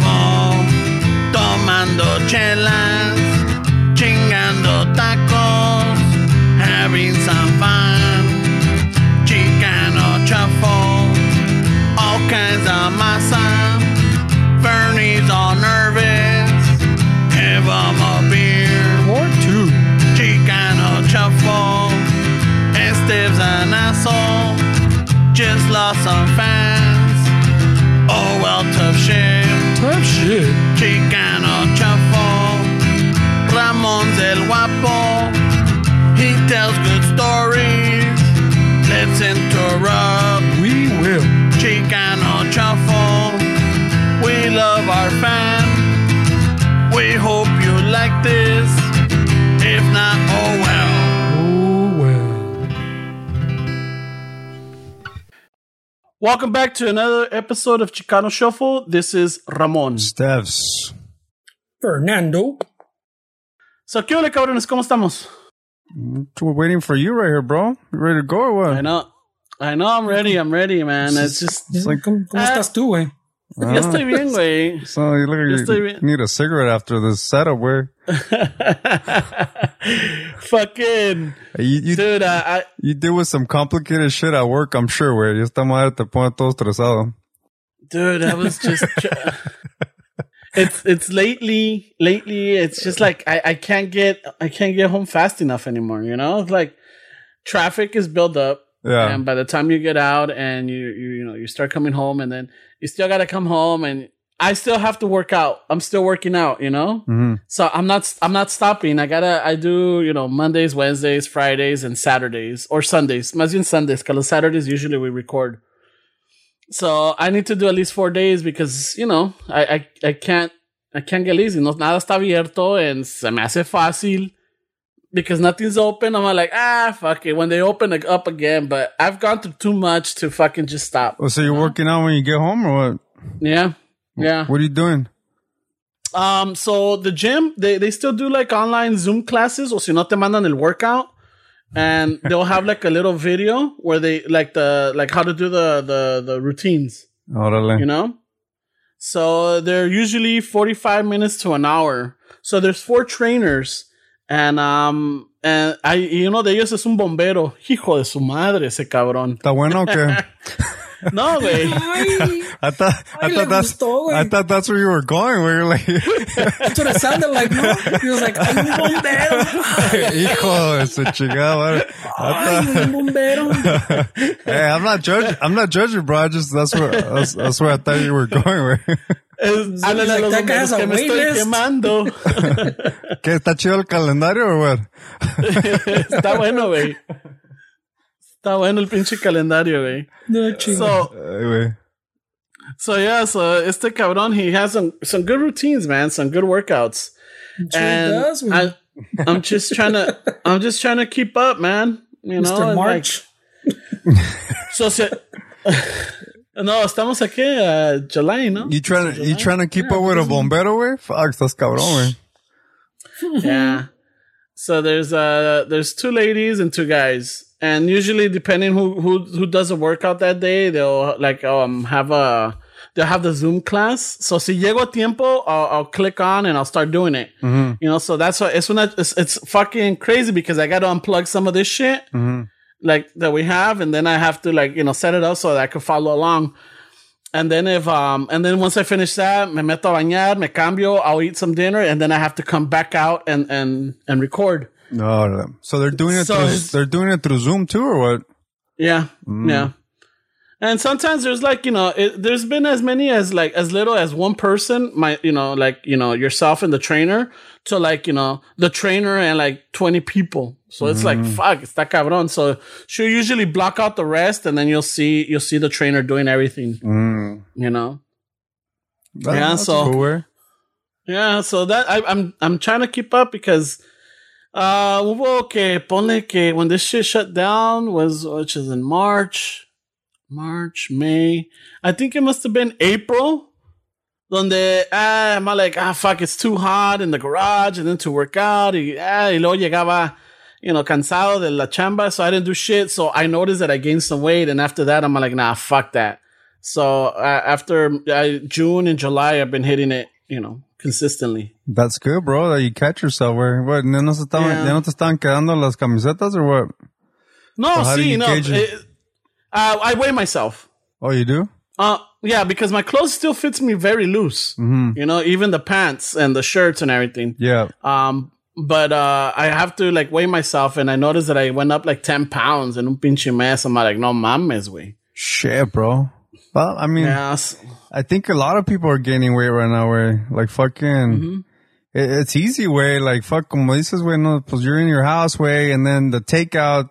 shuffle, Welcome back to another episode of Chicano Shuffle. This is Ramon. Stevs. Fernando. So, ¿qué ole, cabrones? ¿Cómo estamos? We're waiting for you right here, bro. You ready to go or what? I know. I know I'm ready. I'm ready, man. It's just... ¿Cómo, cómo Ah. estás tú, güey? Ya estoy bien, güey. So you Yo you estoy bien. need a cigarette after this setup. Where Fucking... you you, Dude, I, I, you deal with some complicated shit at work, I'm sure. Where you esta madre te pone todo estresado. dude, I was just... it's it's lately lately it's just like I, I can't get I can't get home fast enough anymore, you know? It's like traffic is built up Yeah. and by the time you get out and you, you you know you start coming home and then you still got to come home and I still have to work out. I'm still working out, you know? hmm So I'm not I'm not stopping. I gotta I do you know Mondays, Wednesdays, Fridays, and Saturdays or Sundays. Más bien Sundays, because Saturdays usually we record. So I need to do at least four days because you know I I, I can't I can't get lazy. No nada está abierto and se me hace fácil because nothing's open. I'm like ah fuck it when they open it up again. But I've gone through too much to fucking just stop. Oh, so you're working out when you get home or what? Yeah, yeah. What are you doing? Um, so the gym, they, they still do like online Zoom classes, or si no te mandan el workout, and they'll have like a little video where they like the like how to do the the the routines, Órale. you know. So they're usually forty five minutes to an hour. So there's four trainers, and um and I you know de ellos es un bombero, hijo de su madre ese cabrón. ¿Está bueno o qué? No, güey. I thought, I thought that's, gustó. I thought that's where you were going. Where you're like, that's what it sounded like, no? He was like, ay, un bombero. hijo de su chingada. madre. I Ay, thought- un bombero. hey, I'm not judging. I'm not judging, bro. I just that's where that's, that's where I thought you were going. Where Es, háblale a like, los that bomberos que me estoy list. quemando. ¿Qué está chido el calendario o what? Está bueno, güey. Está bueno el pinche calendario, güey. No, chingo. So, Ay, güey. so yeah, so este cabrón, he has some, some good routines, man, some good workouts. Sure and does, güey. I, I'm just trying to, I'm just trying to keep up, man. You know, Mr. and March. Like, so, se, no, estamos aquí, uh, July, ¿no? You trying to you trying to keep up with a bombero, güey? Fuck, estás cabrón, güey. yeah. So there's uh there's two ladies and two guys, and usually depending who who who does a workout that day, they'll like um have a they'll have the Zoom class. So si llego a tiempo, I'll, I'll click on and I'll start doing it. You know, so that's why it's it's it's fucking crazy because I got to unplug some of this shit like that we have, and then I have to like you know set it up so that I could follow along. And then if um and then once I finish that, me meto a bañar, me cambio, I'll eat some dinner, and then I have to come back out and and and record. No, so they're doing it So through they're doing it through Zoom too, or what? Yeah, yeah. And sometimes there's like you know, it, there's been as many as like as little as one person, my you know, like you know yourself and the trainer, to like you know the trainer and like twenty people. So it's like fuck, está cabrón. So she'll usually block out the rest, and then you'll see you'll see the trainer doing everything. Mm. You know. That- Yeah, so- cool. Yeah, so that I, I'm I'm trying to keep up because uh hubo que ponle que when this shit shut down was which is in March, March, May. I think it must have been April. Donde ah, I'm like ah fuck it's too hot in the garage and then to work out y, ah, y luego llegaba you know cansado de la chamba so I didn't do shit so I noticed that I gained some weight and after that I'm like nah fuck that So uh, after uh, June and July, I've been hitting it, you know, consistently. That's good, bro. That you catch yourself. Where what? ¿Ya no, se estaban, Yeah. ¿Ya no te estaban quedando las camisetas or what? No, So see, you no, it- uh, I weigh myself. Oh, you do? Uh, yeah, because my clothes still fits me very loose. Mm-hmm. You know, even the pants and the shirts and everything. Yeah. Um, but uh, I have to like weigh myself, and I noticed that I went up like ten pounds and un pinche mes. I'm like, no mames, way. Shit, bro. Well, I mean, Yeah, s- I think a lot of people are gaining weight right now, where like fucking, Mm-hmm. it, it's easy way, like fuck, como dices, güey, no, pues you're in your house, way, and then the takeout,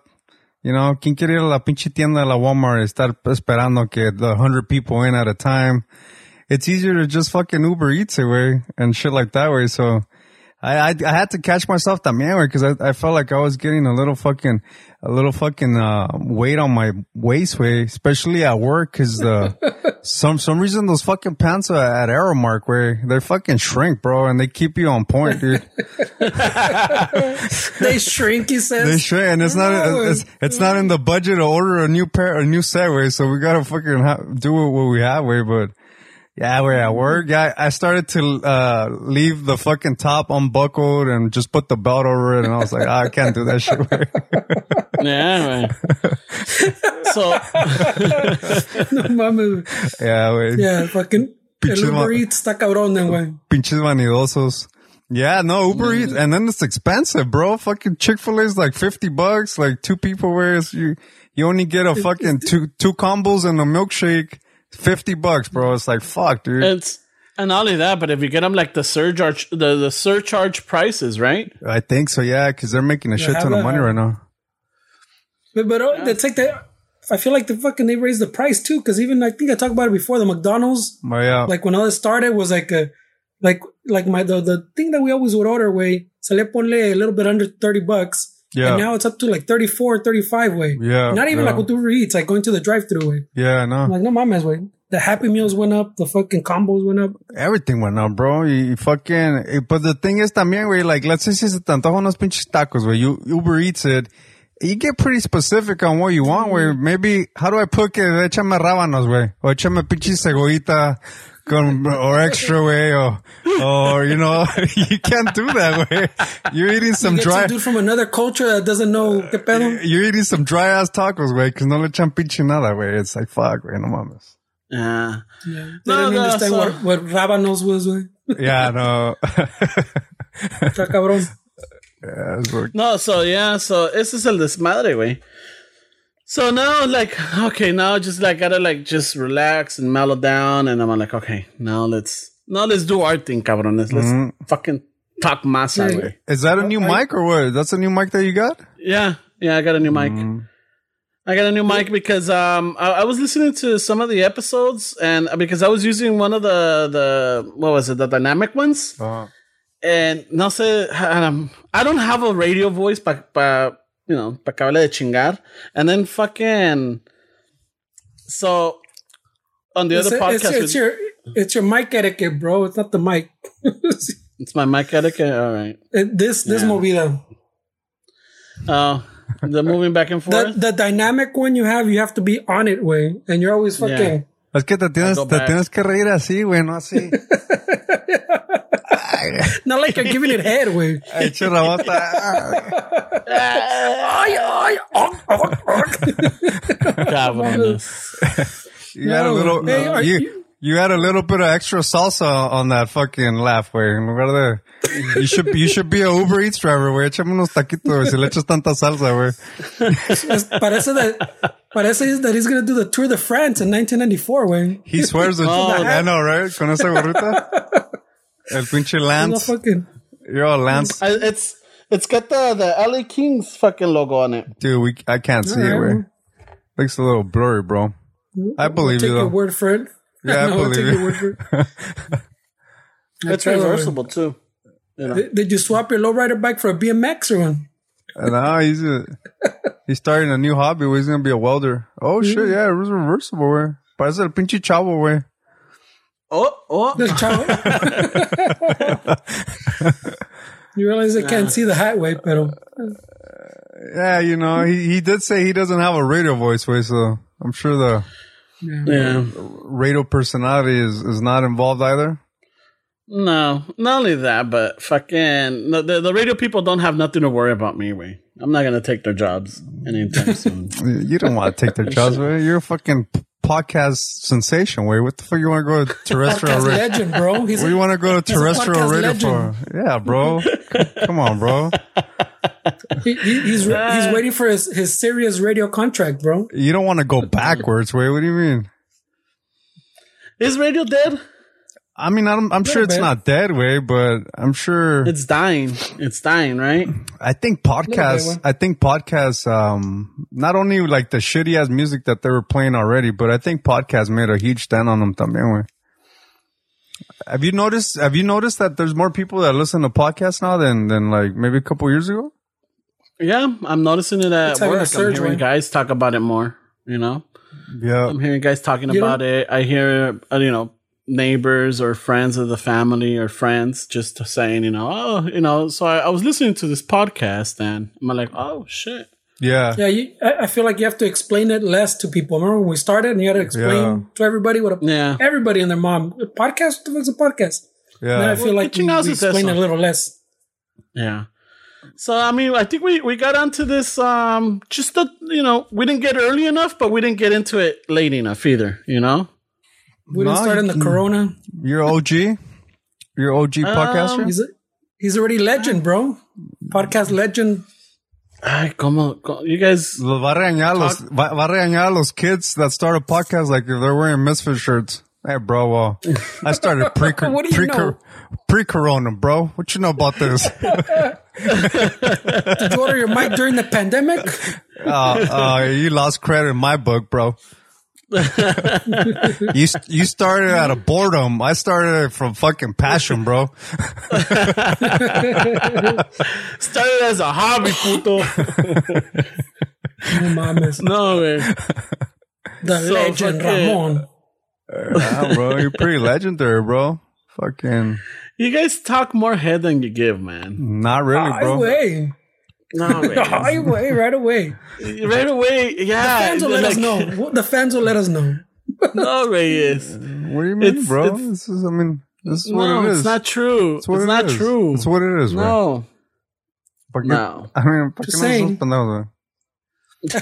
you know, quien quiere ir a la pinche tienda de la Walmart estar esperando que the hundred people in at a time. It's easier to just fucking Uber Eats it, way, and shit like that, way. So, I, I, I had to catch myself también, way, cause I, I felt like I was getting a little fucking, a little fucking, uh, weight on my waist, way, especially at work, cause the, some, some reason those fucking pants are at Aramark where they fucking shrink, bro, and they keep you on point, dude. They shrink, he says. They shrink, and it's not, No. it's, it's not in the budget to order a new pair, a new set, way, so we gotta fucking ha- do what we have, way, but, yeah, we're at work. Yeah, I started to uh leave the fucking top unbuckled and just put the belt over it, and I was like, ah, I can't do that shit. Yeah, man. so No mames. yeah, way. Yeah, fucking. El Uber ma- Eats está cabrón, then, güey. Pinches vanidosos. Yeah, no, Uber Eats, and then it's expensive, bro. Fucking Chick-fil-A is like 50 bucks, like two people wears, you, you only get a fucking two, two combos and a milkshake, 50 bucks, bro. It's like, fuck, dude. it's and not only that, but if you get them like the surcharge, the the surcharge prices, right? I think so, yeah, cause they're making a shit ton of money right now. But, but oh, it's like that. I feel like the fucking they raised the price too, because even I think I talked about it before. The McDonald's, But yeah, like when all this started, was like a like like my the, the thing that we always would order way. Se le ponle a little bit under thirty bucks. Yeah. And now it's up to like 34, 35 way. Yeah, Not even yeah. like Uber Eats, like going to the drive-through way. yeah, I know. I'm like no mames way. The Happy Meals went up. The fucking combos went up. Everything went up, bro. You, you fucking, but the thing is también, güey, like, let's say si se te antojan unos pinches tacos, güey, you Uber Eats it, you get pretty specific on what you want, güey. Maybe, how do I put que échame rábanos, güey? O échame pinche cebollita or extra, way or, or, you know, you can't do that, way. You're eating some Get dry, some dude from another culture that doesn't know que pedo. you're eating some dry ass tacos, way cause no le echan pinche nada, way. It's like, fuck, güey, no mames. Yeah. They No, didn't no, understand so- what, what rabanos was, way. Yeah, no. Está cabrón. yeah, it's No, so yeah, so ese es el desmadre, güey. So now, like, okay, now just like gotta like just relax and mellow down, and I'm like, okay, now let's now let's do our thing, cabrones. Let's Mm-hmm. fucking talk masa, Yeah. Is that a new mic or what? That's a new mic that you got? Yeah, yeah, I got a new mic. Mm. I got a new mic because um I, I was listening to some of the episodes and uh, because I was using one of the the what was it the dynamic ones Uh, and no sé um, I don't have a radio voice but, pa you know pa que hable de chingar and then fucking so on the It's, other it's, podcast it's with- your it's your mic etiquette, bro. It's not the mic. it's my mic etiquette all right uh, this this Yeah. movida. oh the moving back and forth the dynamic one you have, you have to be on it way, and you're always fucking. es que te tienes, te tienes que reír así, güey, no así. Not like you're giving it head way. Echa la bota. Ay, ay, oh, oh, oh. cabrones. You had a little, Hey, are you, you- you had a little bit of extra salsa on that fucking laugh, güey. En lugar de, you should, you should be a Uber Eats driver, güey. Échame unos taquitos, güey, si le echas tanta salsa, güey. Es- Parece that parece that he's gonna do the Tour de France in 1994 way. He swears that, Oh. I know, right? Con esa gorrita. El pinche No Lance. fucking. You're all Lance. I, it's it's got the the LA Kings fucking logo on it. Dude, we, I can't see it, Alright. güey. Looks a little blurry, bro. I believe Take you, your word for it. Yeah, I No, believe take you. your word for it. It's reversible too. You know. Did, did you swap your lowrider bike for a BMX or one? Uh, no, he's a, he's starting a new hobby. Where he's gonna be a welder. Oh shit, mm. yeah, it was reversible. Way. Parece el pinche chavo, way. Oh, oh. This chavo. you realize I can't see the hat way, pero uh, Yeah, you know, he, he did say he doesn't have a radio voice, way. So I'm sure the Yeah. radio personality is, is not involved either. No, not only that, but fucking the the radio people don't have nothing to worry about me. Way I'm not gonna take their jobs anytime soon. You don't want to take their jobs, way. You're a fucking podcast sensation, way. What the fuck you want to go to terrestrial radio? legend, bro. He's What do you want to go to terrestrial radio legend. for? Yeah, bro. Come on, bro. he, he- he's he's waiting for his, his Sirius radio contract, bro. You don't want to go backwards, way. What do you mean? Is radio dead? I mean, I'm, I'm sure it's bit. not dead, way, but I'm sure. It's dying. It's dying, right? I think podcasts. I think podcasts. Um, not only like the shitty ass music that they were playing already, but I think podcasts made a huge stand on them también. Way. Have you noticed? Have you noticed that there's more people that listen to podcasts now than than like maybe a couple years ago? Yeah, I'm noticing it at It's having a work. I'm hearing guys talk about it more. You know, Yeah, I'm hearing guys talking You about it. I hear, uh, you know, neighbors or friends of the family or friends just saying, you know, oh, you know. So I, I was listening to this podcast and I'm like, oh shit. yeah, Yeah, you, I, I feel like you have to explain it less to people. Remember when we started and you had to explain Yeah. to everybody what a Yeah. everybody and their mom a podcast. What the fuck's a podcast? yeah. Now I feel like we, chingados we explain it a little less. Yeah. So I mean, I think we we got onto this. Um, just that you know, we didn't get early enough, but we didn't get into it late enough either. You know. We didn't No, start in the Corona. You're OG. You're OG Um, podcaster. He's a, he's already legend, bro. Podcast legend. Ay, como, co- you guys. Lo Va a regañar los, va, va a regañar a los kids that start a podcast like if they're wearing misfit shirts. Hey, bro, well, I started pre What do you know? pre corona, bro. What you know about this? Did you order your mic during the pandemic? uh, uh, you lost credit in my book, bro. you you started out of boredom. I started from fucking passion, bro. Started as a hobby, puto. No mames. no, way. The So legend fucking- Ramon. Yeah, bro, you're pretty legendary, bro. Fucking You guys talk more head than you give, man. not really, Ay, bro. güey. No, way. Ay, güey, right away. right away, yeah. The fans will let us know. The fans will let us know. No, way is. What do you mean, It's- bro? it's- this is, I mean, this is what No, it is. it's not true. It's, what it not is. true. It's what it is, bro. no, ¿Por qué- no. I mean, ¿por qué Just no saying. sos pendejos, güey?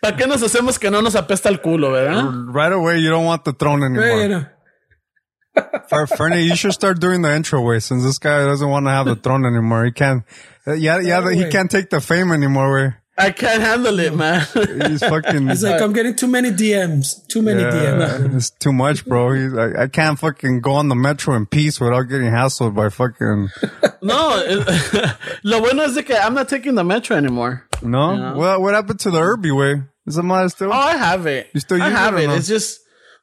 ¿Para qué nos hacemos que no nos apesta el culo, verdad? Right away, you don't want the throne anymore. Bueno. Fer- Fernie, you should start doing the intro way since this guy doesn't want to have the throne anymore. He can't. uh, Yeah, yeah, he can't take the fame anymore. Way I can't handle it, man. he's fucking. He's like, I'm getting too many DMs. Too many yeah, DMs. it's too much, bro. He's, I, I can't fucking go on the metro in peace without getting hassled by fucking. no, it- lo bueno es de que I'm not taking the metro anymore. No, well, what happened to the Irby way? Is the mother still? Oh, I have it. You still I have it or it. no? It's just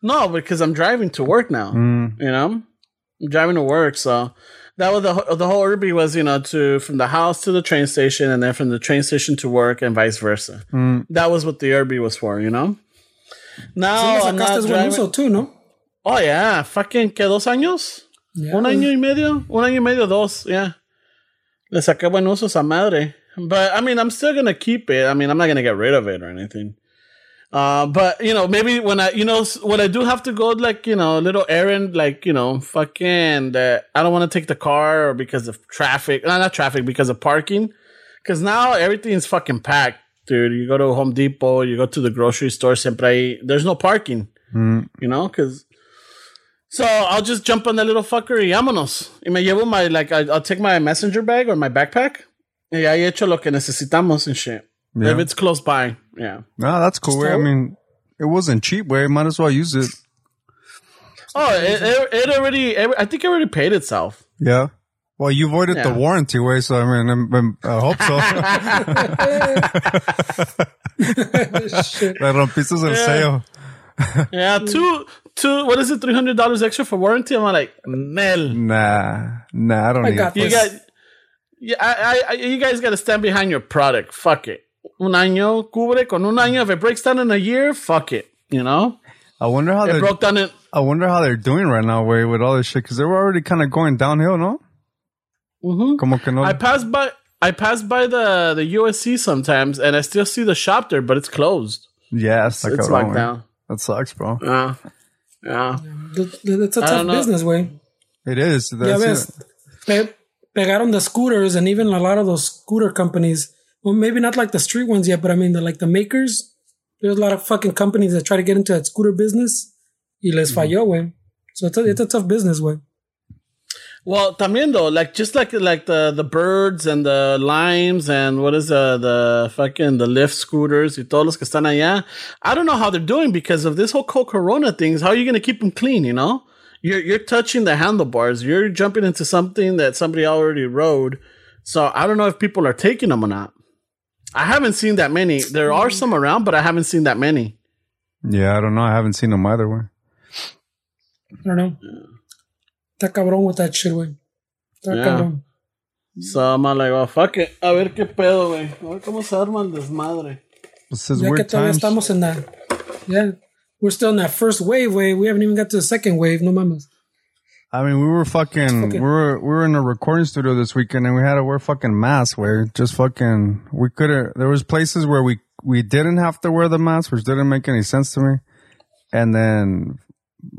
no, because I'm driving to work now. Mm. You know, I'm driving to work, so that was the whole- the whole Irby was you know to from the house to the train station, and then from the train station to work, and vice versa. Mm. That was what the Irby was for. You know. Now Sí, I'm sacaste not buen driving. uso too, ¿no? Oh yeah, fucking que dos años. Yeah. Un año y medio, un año y medio, dos, yeah. Le saqué buen uso a esa madre. But I mean, I'm still gonna keep it. I mean, I'm not gonna get rid of it or anything. Uh, but you know, maybe when I, you know, when I do have to go, like you know, a little errand, like you know, fucking, that I don't want to take the car or because of traffic, no, not traffic, because of parking. Because now everything's fucking packed, dude. You go to Home Depot, you go to the grocery store, siempre there's no parking. You know, because so I'll just jump on that little fucker y vámonos. Y me llevo my, like, I, I'll take my messenger bag or my backpack. Y ahí echo lo que necesitamos and shit. Yeah. If it's close by. Yeah. No, that's cool. Way. I mean, it wasn't cheap. Way, might as well use it. Oh, it, it, it already, I think it already paid itself. Yeah. Well, you voided the warranty way, so I mean, I'm- I'm- I hope so. Shit. Le rompiste el sello. Yeah, two, two, what is it, $300 extra for warranty? I'm like, Nel. Nah, nah, I don't I need got. You this. guys, yeah, I, I, I, you guys got to stand behind your product. Fuck it. Un año, cubre con un año. If it breaks down in a year, fuck it. You know? I wonder how It they're. broke down in, I wonder how they're doing right now, way with all this shit, because they were already kind of going downhill, no? Mhm. Como que no. I passed by. I pass by the the USC sometimes, and I still see the shop there, but it's closed. Yeah, está It's cabrón, locked down. That sucks, bro. Yeah, yeah. Th- th- It's a I tough don't know. business, way. It is. Ya That's ves, it. pe- pegaron the scooters and even a lot of those scooter companies. Well, maybe not like the street ones yet, but I mean, the, like the makers. There's a lot of fucking companies that try to get into that scooter business. Y les Mm-hmm. falló. So it's a, it's a tough business, way. Well, también though, like just like like the the birds and the limes and what is the the fucking the Lyft scooters y todos los que están allá. I don't know how they're doing because of this whole corona things. How are you going to keep them clean? You know, you're you're touching the handlebars. You're jumping into something that somebody already rode. So I don't know if people are taking them or not. I haven't seen that many. There are some around, but I haven't seen that many. Yeah, I don't know. I haven't seen them either. Way. I don't know. Está cabrón with that shit, way. Está Yeah. cabrón. So I'm like, oh fuck it. A ver qué pedo, güey. A ver cómo se arma el desmadre. This is Ya que weird todavía times. estamos en that. Yeah. We're still in that first wave, way. We haven't even got to the second wave. No mames. I mean, we were fucking, Fucking- we were, we were in a recording studio this weekend and we had to wear fucking masks where just fucking, we could have, there was places where we, we didn't have to wear the mask, which didn't make any sense to me. And then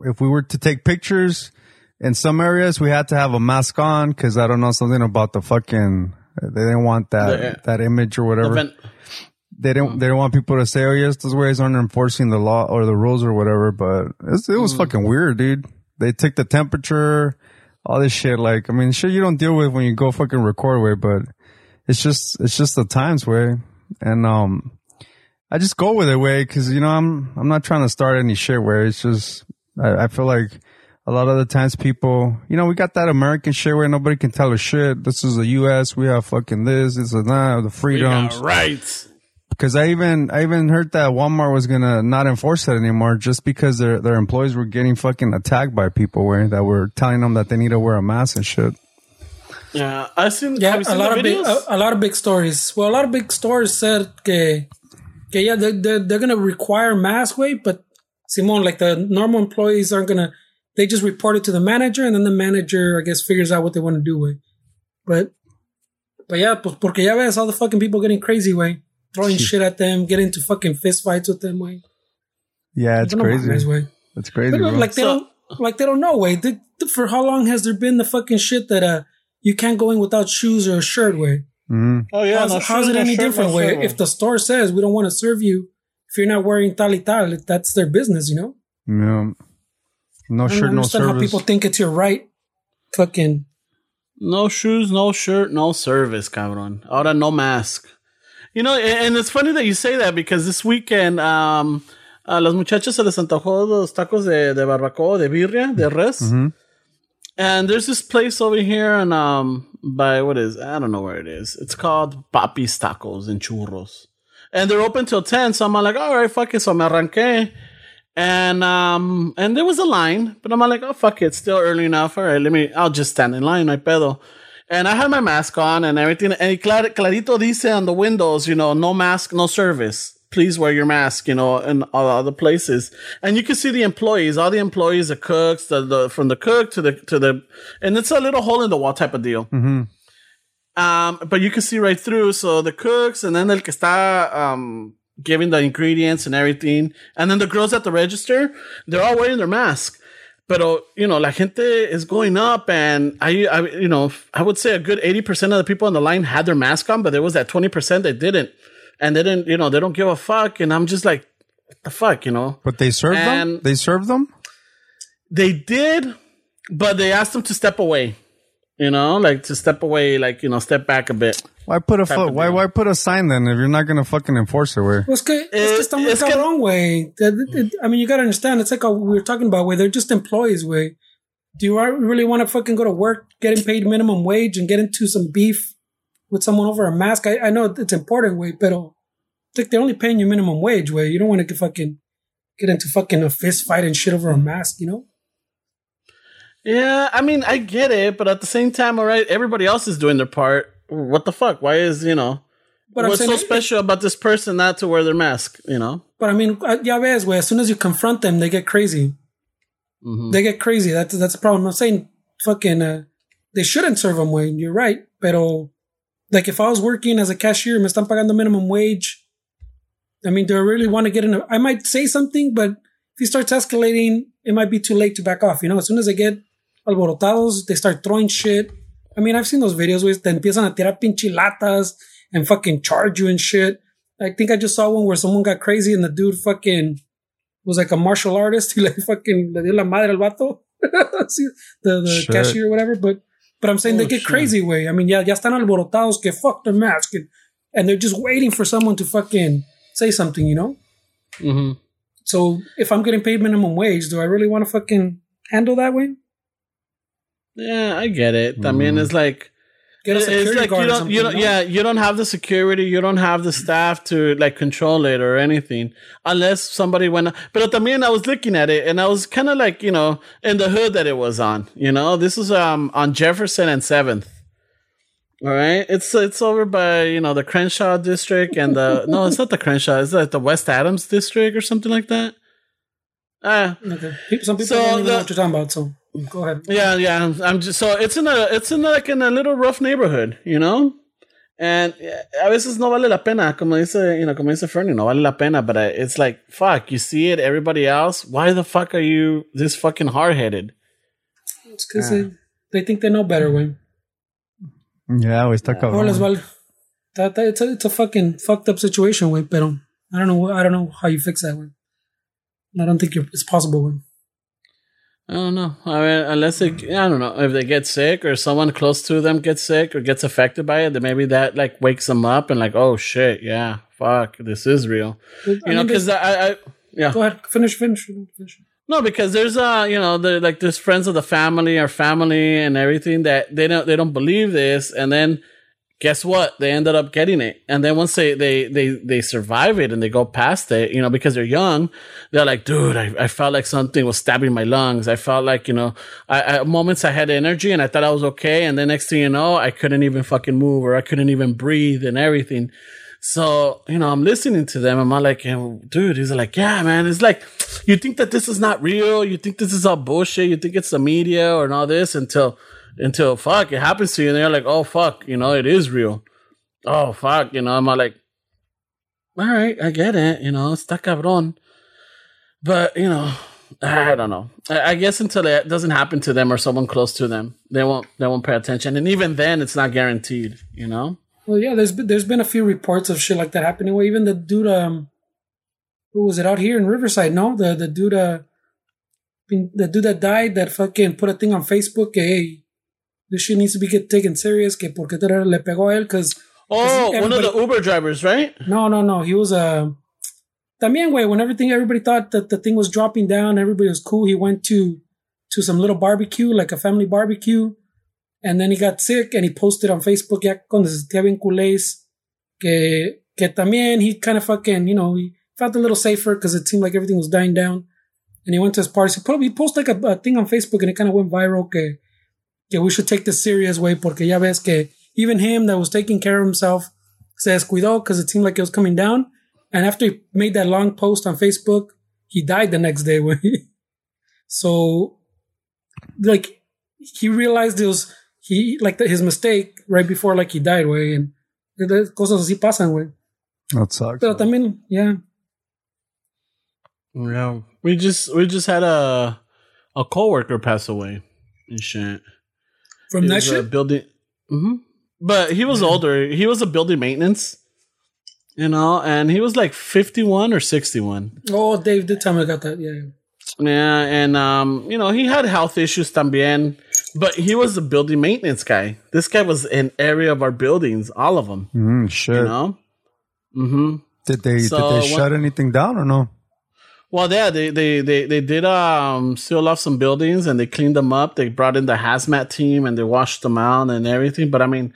if we were to take pictures in some areas, we had to have a mask on because I don't know something about the fucking, they didn't want that, The- that image or whatever. Event. they didn't, they didn't want people to say, oh yes, those ways aren't enforcing the law or the rules or whatever, but it's, it was hmm. fucking weird, dude. They took the temperature, all this shit. Like, I mean, shit you don't deal with when you go fucking record way, but it's just, it's just the times way. And, um, I just go with it way because, you know, I'm, I'm not trying to start any shit where it's just, I, I feel like a lot of the times people, you know, we got that American shit where nobody can tell us shit. This is the U.S. We have fucking this, this and that, the freedoms Yeah, right. Because I even I even heard that Walmart was gonna not enforce it anymore just because their their employees were getting fucking attacked by people where that were telling them that they need to wear a mask and shit. Yeah, I seen. Yeah, a seen lot of big, a, a lot of big stories. Well, a lot of big stores said que, que yeah, they're, they're, they're gonna require mask way, but Simon, like the normal employees aren't gonna. They just report it to the manager, and then the manager, I guess, figures out what they want to do with. But, but yeah, pues porque ya ves all the fucking people getting crazy way, throwing shit at them, getting into fucking fist fights with them way. Yeah, it's No mames, crazy. way. It's crazy, But like they So- don't, like they don't know way. They, for how long has there been the fucking shit that uh you can't go in without shoes or a shirt way? Mhm. oh yeah, how's, no how's shirt, it no any shirt, different? shirt, Way güey. if the store says we don't want to serve you if you're not wearing tal y tal, that's their business, you know. Yeah. No I shirt, no understand how people think it's your right. Fucking no shoes, no shirt, no service, cabrón. Ahora no mask. You know, and, it's funny that you say that because this weekend, um, a los muchachos se les antojó los tacos de, de barbacoa, de birria, de res. Mhm. And there's this place over here and um by what is I don't know where it is. It's called Papi's Tacos and Churros. And they're open till 10, so I'm like, all right, fuck it. So me arranqué. And um and there was a line, but I'm like, oh fuck it, it's still early enough. All right, let me I'll just stand in line, hay pedo. And I had my mask on and everything. And clar- clarito dice on the windows, you know, no mask, no service. Please wear your mask, you know, in all other places. And you can see the employees, all the employees, the cooks, the, the from the cook to the to the, and it's a little hole in the wall type of deal. Um, but you can see right through. So the cooks, and then el que está um giving the ingredients and everything, and then the girls at the register, they're all wearing their mask. But you know, la gente is going up, and I, I, you know, I would say a good eighty percent of the people on the line had their mask on, but there was that twenty percent that didn't, and they didn't, you know, they don't give a fuck. And I'm just like, what the fuck, you know? But they served them? They served them? They did, but they asked them to step away. You know, like to step away, like you know, step back a bit. Why put a Type foot? Why why put a sign then if you're not gonna fucking enforce it? Where? Pues que, es que está muy es que- cabrón, güey. That- that- I mean, you gotta understand. It's like a, we were talking about, where they're just employees, way. Do you really want to fucking go to work, getting paid minimum wage, and get into some beef with someone over a mask? I, I know it's important, way, but it's like they're only paying you minimum wage, way. You don't want to fucking get into fucking a fist fight and shit over a mask, you know? Yeah, I mean, I get it, but at the same time, all right, everybody else is doing their part. What the fuck? Why is you know? But what's so special about this person not to wear their mask? You know? But I mean, uh, ya ves, way. As soon as you confront them, they get crazy. Mhm. They get crazy. That's that's a problem. I'm saying fucking uh, they shouldn't serve them way. You're right, pero like if I was working as a cashier, me están pagando minimum wage. I mean, do I really want to get in? A, I might say something, but if he starts escalating, it might be too late to back off. You know, as soon as I get alborotados, they start throwing shit. I mean, I've seen those videos where te empiezan a tirar pinche latas and fucking charge you and shit. I think I just saw one where someone got crazy and the dude fucking was like a martial artist. He like fucking le dio la madre al vato. The the Shit. cashier or whatever. But but I'm saying Oh, they get shit. crazy way. I mean, yeah, ya están alborotados que fuck the mask and, and they're just waiting for someone to fucking say something, you know? hmm So if I'm getting paid minimum wage, do I really want to fucking handle that way? Yeah, I get it. I mean, it's like Get a it's like guard you don't, something. you don't, no? yeah, you don't have the security, you don't have the staff to like control it or anything, unless somebody went. But también I was looking at it, and I was kind of like, you know, in the hood that it was on. You know, this is um on Jefferson and Seventh. All right, it's it's over by you know the Crenshaw district and the no, it's not the Crenshaw, it's like the West Adams district or something like that. Ah, Okay. Some people So don't even the- know what you're talking about. So go ahead. yeah, yeah. I'm- I'm just so it's in a it's in like in a little rough neighborhood, you know. And yeah, a veces no vale la pena, como dice, you know, como dice Fernie, no vale la pena. But it's like, fuck, you see it, everybody else. Why the fuck are you this fucking hard headed? It's because they, they think they know better, way. Yeah, güey, está Oh, les cabrón. vale. That, that, it's, a, it's a fucking fucked up situation, way. Pero I don't know. I don't know how you fix that, way. I don't think it's possible, way. I don't know. I mean, unless they, I don't know, if they get sick or someone close to them gets sick or gets affected by it, then maybe that like wakes them up and like, oh shit, yeah, fuck, this is real. I You know, because I, I, yeah. Go ahead. Finish, finish, finish. No, because there's uh you know the like there's friends of the family or family and everything that they don't they don't believe this and then guess what they ended up getting it and then once they they they they survive it and they go past it you know because they're young they're like dude I, I felt like something was stabbing my lungs I felt like you know I, I moments I had energy and I thought I was okay and then next thing you know I couldn't even fucking move or I couldn't even breathe and everything so, you know, I'm listening to them I'm like, dude, he's like, yeah, man. It's like, you think that this is not real. You think this is all bullshit. You think it's the media or all this until, until fuck, it happens to you. And they're like, oh, fuck, you know, it is real. Oh, fuck, you know, I'm like, all right, I get it. You know, está cabrón. But, you know, I don't know. I, guess until it doesn't happen to them or someone close to them, they won't, they won't pay attention. And even then, it's not guaranteed, you know? Well, yeah, there's been there's been a few reports of shit like that happening. Well, even the dude, um, who was it out here in Riverside? No, the the dude, uh, the dude that died that fucking put a thing on Facebook. Hey, this shit needs to be get taken serious. Que porque te le pegó a él? Because Oh, one of the Uber drivers, right? no, no, no, he was a. Uh, también, way when everything everybody thought that the thing was dropping down, everybody was cool. He went to to some little barbecue, like a family barbecue, and then he got sick and he posted on Facebook ya sentía bien culés que que también he kind of fucking you know he felt a little safer because it seemed like everything was dying down, and he went to his party. So probably he posted like a, a thing on Facebook and it kind of went viral que que we should take this serious way porque ya ves que even him that was taking care of himself se descuidó because it seemed like it was coming down. And after he made that long post on Facebook, he died the next day. Way. so, like, he realized it was he like his mistake right before like he died. Way and the cosas así pasan. Way. That sucks. Pero también, yeah. Yeah, we just we just had a a coworker pass away and shit. From that shit. building, hmm but he was older. He was a building maintenance, you know, and he was like fifty one or sixty one. Oh, Dave did tell me about that. Yeah. yeah. Yeah, and um, you know, he had health issues también, but he was a building maintenance guy. This guy was in every of our buildings, all of them, Mm, shit. you know. Mm-hmm. Did they So did they what- shut anything down or no? Well, yeah, they they they they did um seal off some buildings and they cleaned them up. They brought in the hazmat team and they washed them out and everything. But I mean,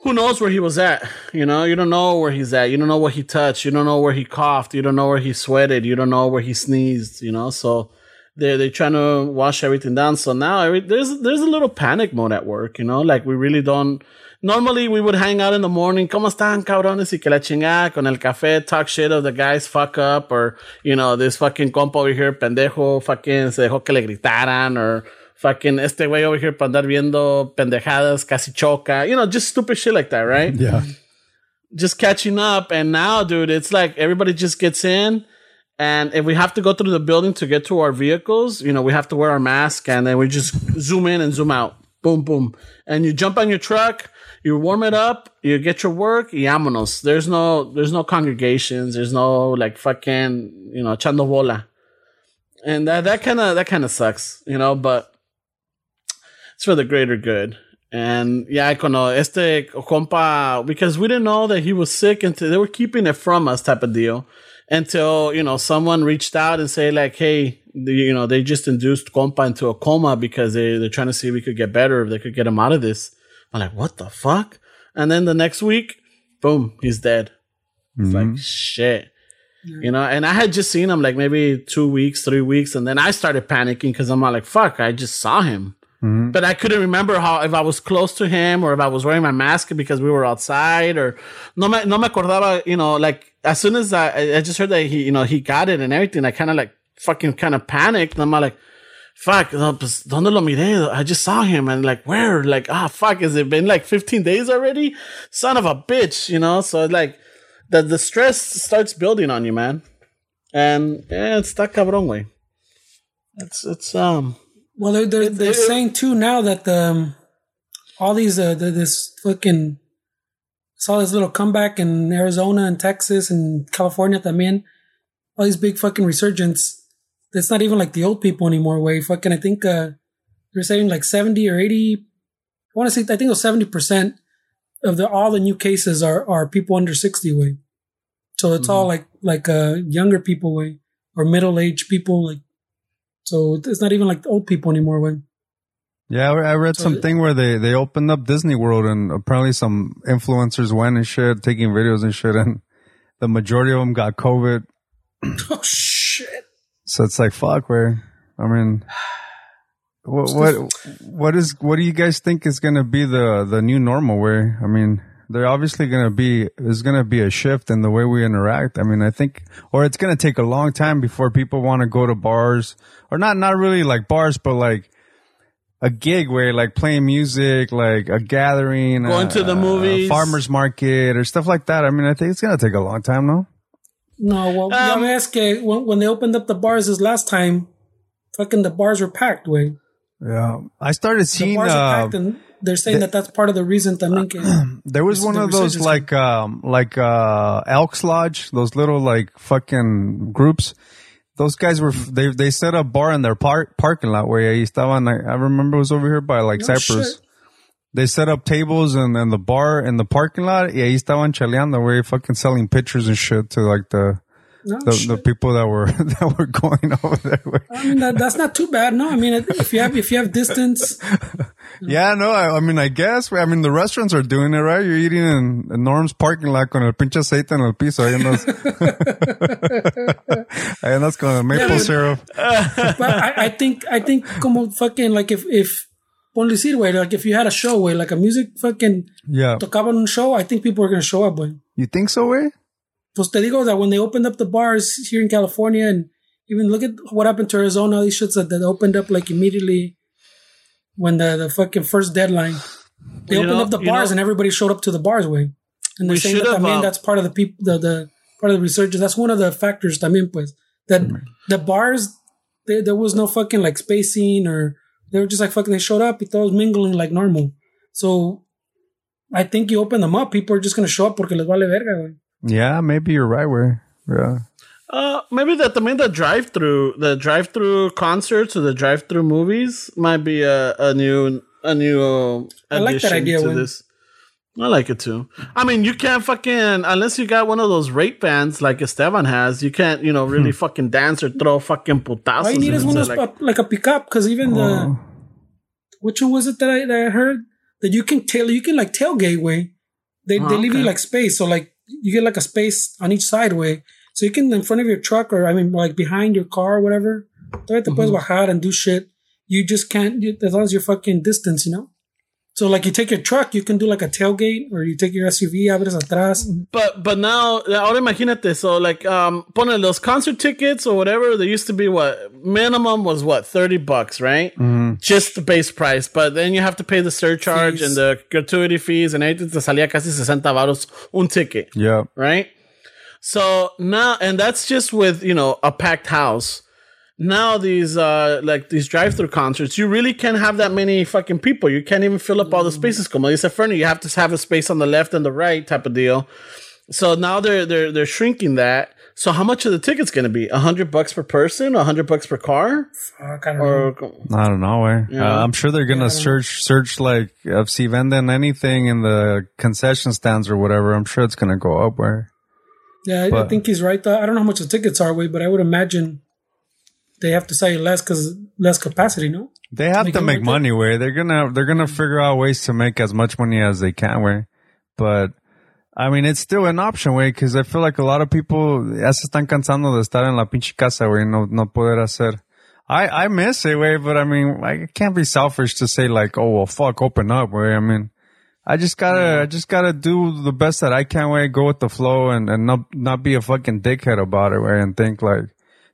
who knows where he was at? You know, you don't know where he's at. You don't know what he touched. You don't know where he coughed. You don't know where he sweated. You don't know where he sneezed. You know, so they they're trying to wash everything down. So now every, there's there's a little panic mode at work. You know, like we really don't. Normally we would hang out in the morning. ¿Cómo están, cabrones? Y que la chingada con el café, talk shit of the guys fuck up or, you know, this fucking compa over here, pendejo, fucking se dejó que le gritaran or Fucking este güey over here para andar viendo pendejadas, casi choca. You know, just stupid shit like that, right? Yeah. just catching up. And now, dude, it's like everybody just gets in. And if we have to go through the building to get to our vehicles, you know, we have to wear our mask and then we just zoom in and zoom out. Boom, boom. And you jump on your truck, you warm it up, you get your work, y. There's no, there's no congregations. There's no like fucking, you know, echando bola. And that, that kind of, that kind of sucks, you know, but it's for the greater good. And yeah, cuando uh, este compa, because we didn't know that he was sick until they were keeping it from us type of deal until, you know, someone reached out and say like, Hey, you know, they just induced compa into a coma because they, they're trying to see if we could get better, if they could get him out of this. I'm like, what the fuck? And then the next week, boom, he's dead. It's like mm-hmm. shit. You know, and I had just seen him like maybe two weeks, three weeks, and then I started panicking because I'm like, fuck, I just saw him. Mm-hmm. But I couldn't remember how if I was close to him or if I was wearing my mask because we were outside or no me, no me acordaba, you know, like as soon as I, I just heard that he, you know, he got it and everything, I kind of like fucking kind of panicked. And I'm like, fuck, no, pues, ¿dónde lo miré? I just saw him and like, where? Like, ah, fuck, has it been like 15 days already? Son of a bitch, you know? So like the, the stress starts building on you, man. And yeah, it's that cabrón, way. It's, it's, um, Well, they're they're, they're it- saying too now that the, um, all these uh, the, this fucking saw this little comeback in Arizona and Texas and California también. All these big fucking resurgence. It's not even like the old people anymore. Way fucking I think uh, they're saying like seventy or eighty. I want to say I think it was seventy percent of the all the new cases are are people under sixty. Way, so it's all like like uh younger people way or middle aged people like. So it's not even like old people anymore. Way. Yeah, I I read something where they, they opened up Disney World and apparently some influencers went and shit, taking videos and shit, and the majority of them got COVID. Oh shit! So it's like, fuck, where, I mean, what, what, what is, what do you guys think is going to be the, the new normal where, I mean, they're obviously going to be, there's going to be a shift in the way we interact. I mean, I think, or it's going to take a long time before people want to go to bars or not, not really like bars, but like, a gig where like playing music, like a gathering, Going a- to the a movies. farmers market, or stuff like that. I mean, I think it's gonna take a long time, no? No, well, ya Um, ves que when, when they opened up the bars this last time, fucking the bars were packed. Way Yeah, I started seeing. the seeing. bars are Uh, packed, and they're saying that that's part of the reason también que there was one the of those like um like uh Elks Lodge, those little like fucking groups. Those guys were they they set up bar in their park parking lot where ahí estaban. I, I remember it was over here by like No Cypress. shit. They set up tables and and the bar in the parking lot. Yeah, ahí estaban chaleando, where fucking selling pictures and shit to like the no the, the people that were that were going over there. I mean that, that's not too bad. No, I mean if you have if you have distance, Yeah, no, I, I mean, I guess. I mean, the restaurants are doing it, right? You're eating in, in Norm's parking lot con el pinche aceite en el piso. Ahí andas, ahí andas con el maple dude. syrup. but I, I think I think como fucking like if if ponle decir way like if you had a show way like a music fucking Yeah. tocaban un show, I think people are gonna show up. Way. You think so, way? Pues te digo that when they opened up the bars here in California and even look at what happened to Arizona, these shits that, that opened up like immediately when the, the fucking first deadline. They You opened know- up the bars know- and everybody showed up to the bars way. And they're We saying that should've, también uh, that's part of the people the, the part of the resurgence. That's one of the factors también pues that the bars there, there was no fucking like spacing or they were just like fucking they showed up, it was mingling like normal. So I think you open them up, people are just gonna show up porque les vale verga, güey. Yeah, maybe you're right, way. Yeah. Uh, maybe that I mean the drive through the drive through concerts or the drive through movies might be a, a new a new uh, I like that idea, to Win. this. I like it too. I mean, you can't fucking unless you got one of those rape bands like Esteban has. You can't, you know, really fucking dance or throw fucking putazos. All you need and is one of those like- like, like a pickup because even the which one was it that I, that I heard that you can tail you can like tailgate way. They Oh, they leave you like space, so like you get like a space on each side way, so you can in front of your truck or I mean like behind your car or whatever. Todavía te Mm-hmm. puedes bajar and do shit. You just can't you, as long as you're fucking distance, you know. So like you take your truck, you can do like a tailgate, or you take your SUV, abres atrás. But but now ahora imagínate so like um pone those concert tickets or whatever they used to be what minimum was what 30 bucks right just the base price but then you have to pay the surcharge Fees. and the gratuity fees and everything te salía casi 60 varos un ticket Yeah. right so now and that's just with you know a packed house now these uh like these drive-through concerts you really can't have that many fucking people you can't even fill up all the spaces como dice Fernie you have to have a space on the left and the right type of deal so now they're they're they're shrinking that so how much are the tickets going to be a hundred bucks per person a hundred bucks per car Fuck, I don't know. or I don't know. Eh? Yeah. Uh, I'm sure they're gonna search search like if si venden anything in the concession stands or whatever. I'm sure it's gonna go up. Where Yeah, I, I think he's right. Though. I don't know how much the tickets are, way, but I would imagine they have to sell you less because less capacity. No, they have Make to make money. Way they're gonna they're gonna figure out ways to make as much money as they can. Way, but I mean it's still an option. Way because I feel like a lot of people ya se están cansando de estar en la pinche casa. Way no no poder hacer. I I miss it. Way, but I mean I can't be selfish to say like oh well fuck open up. Way I mean. I just gotta, I just gotta do the best that I can. Way go with the flow and, and not not be a fucking dickhead about it. Way and think like,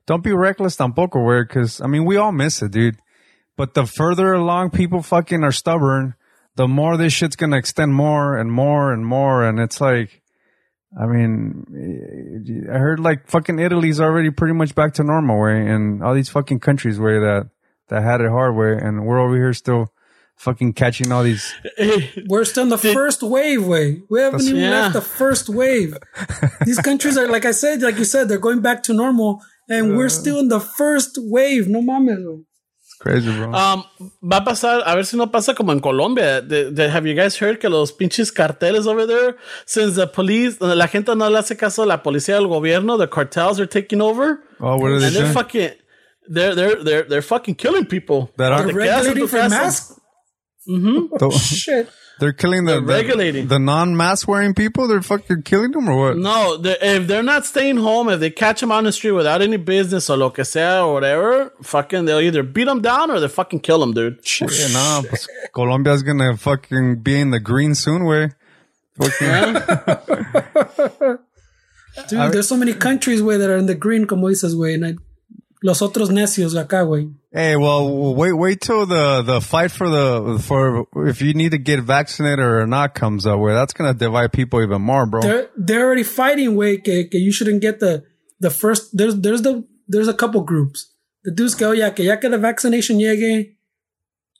don't be reckless tampoco. Way because I mean we all miss it, dude. But the further along people fucking are stubborn, the more this shit's gonna extend more and more and more. And it's like, I mean, I heard like fucking Italy's already pretty much back to normal. Way and all these fucking countries where that that had it hard. Way and we're over here still fucking catching all these. we're still in the first wave. Way we haven't even Yeah. left the first wave. These countries are like I said, like you said, they're going back to normal, and we're still in the first wave. No mames. güey. Crazy, bro. Um, va a pasar, a ver si no pasa como en Colombia. De, de- have you guys heard que los pinches carteles over there, since the police, la gente no le hace caso a la policía del gobierno, the cartels are taking over, oh, what are they and they're fucking, they're they're they're they're fucking killing people. That are- Te They're quedas en regulating tu for casa. masks. The- Shit. They're killing the, the regulating. the non-mask wearing people. They're fucking killing them or what? No, they're- if they're not staying home, if they catch them on the street without any business or lo que sea or whatever, fucking, they'll either beat them down or they fucking kill them, dude. Shit, nah, pues, Colombia's gonna fucking be in the green soon. Way, fucking Dude, there's so many countries way that are in the green, como dices, way, And I, los otros necios acá, güey. Hey, well, wait, wait till the the fight for the for if you need to get vaccinated or not comes up. Where that's gonna divide people even more, bro. They're they're already fighting, way. Que, que you shouldn't get the the first. There's there's the there's a couple groups. The dudes go, yeah, que ya que the vaccination llegue,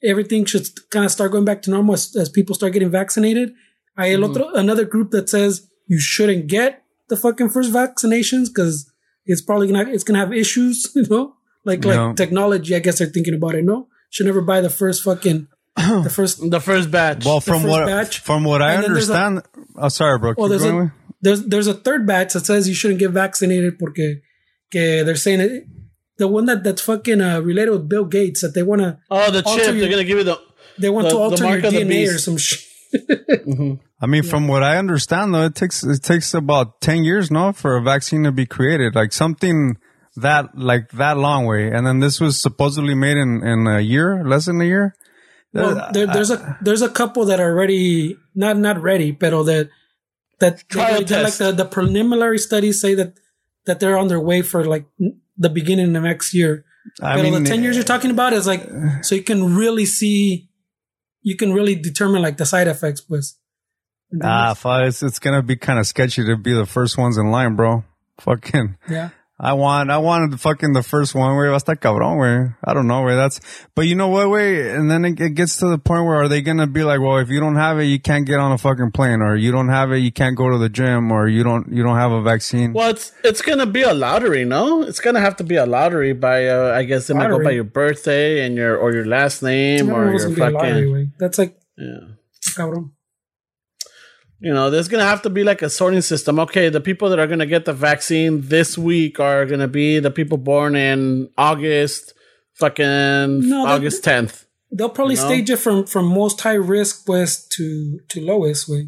everything should kind of start going back to normal as, as people start getting vaccinated. Hay el mm-hmm. otro another group that says you shouldn't get the fucking first vaccinations because it's probably gonna it's gonna have issues, you know, like like Yeah. technology. I guess they're thinking about it. No, should never buy the first fucking the first. The first batch. well, from what batch. from what I And then there's a- understand, oh, sorry, bro. Well, there's going a with- there's there's a third batch that says you shouldn't get vaccinated porque que they're saying it. The one that that's fucking uh, related with Bill Gates that they want to oh, the alter chip. your- They're gonna give you the. they want The- to alter your mark of the DNA or some shit. I mean, from what I understand, though, it takes it takes about ten years, no, for a vaccine to be created. Like something that like that long way, and then this was supposedly made in in a year, less than a year. Well, there, there's a there's a couple that are already not not ready, but that that they Trial already like the the preliminary studies say that that they're on their way for like the beginning of next year. I mean, the ten years you're talking about is like so you can really see, you can really determine like the side effects, pues. ah, it's it's gonna be kind of sketchy to be the first ones in line, bro. Fucking. yeah. I want, I wanted the fucking the first one. Way, hasta cabrón, way. I don't know, where That's, but you know what, way. And then it, it gets to the point where are they gonna be like, well, if you don't have it, you can't get on a fucking plane, or you don't have it, you can't go to the gym, or you don't, you don't have a vaccine. Well, it's it's gonna be a lottery, no? It's gonna have to be a lottery by uh, I guess they might go by your birthday and your or your last name or your gonna be a lottery fucking. That's like yeah. cabrón. You know, there's gonna have to be like a sorting system. Okay, the people that are gonna get the vaccine this week are gonna be the people born in August, fucking No, August tenth. They'll probably You know? stage it from from most high risk west to to lowest way.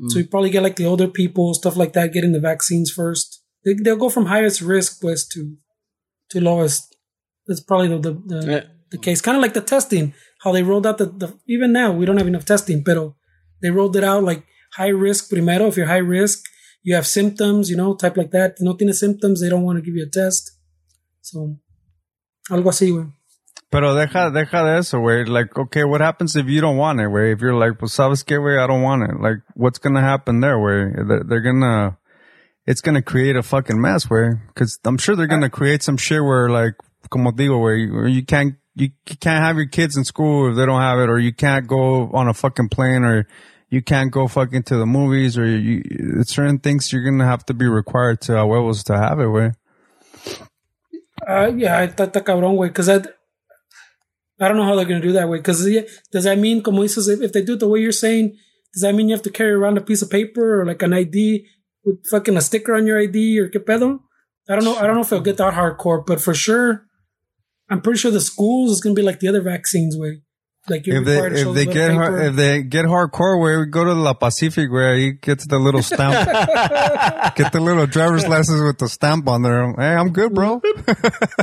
Mm. So you probably get like the older people, stuff like that, getting the vaccines first. They, they'll go from highest risk west to to lowest. That's probably the the, the, Yeah. the case. Kind of like the testing, how they rolled out the, the even now we don't have enough testing, pero they rolled it out like high risk primero. If you're high risk, you have symptoms, you know, type like that. No tienes symptoms, they don't want to give you a test. So, algo así, güey. Pero deja, deja de eso, güey. Like, okay, what happens if you don't want it, güey? If you're like, pues, sabes qué, güey, I don't want it. Like, what's gonna happen there, güey? They're, they're gonna, it's gonna create a fucking mess, güey. Cause I'm sure they're gonna create some shit where, like, como digo, güey, you can't, you can't have your kids in school if they don't have it, or you can't go on a fucking plane, or you can't go fucking to the movies, or you, certain things you're gonna have to be required to, uh, huevos to have it, güey. Uh, yeah, está, está cabrón, way, Because I, I don't know how they're to do that, way. Because yeah, does that mean, como dices, if, they do it the way you're saying, does that mean you have to carry around a piece of paper or like an ID with fucking a sticker on your ID or qué pedo? I don't know. I don't know if it'll get that hardcore, but for sure, I'm pretty sure the schools is to be like the other vaccines, way. Like you're If they, required to show if they get, paper. hard, if they get hardcore, where we go to La Pacific, where you get the little stamp, get the little driver's license with the stamp on there. Hey, I'm good, bro.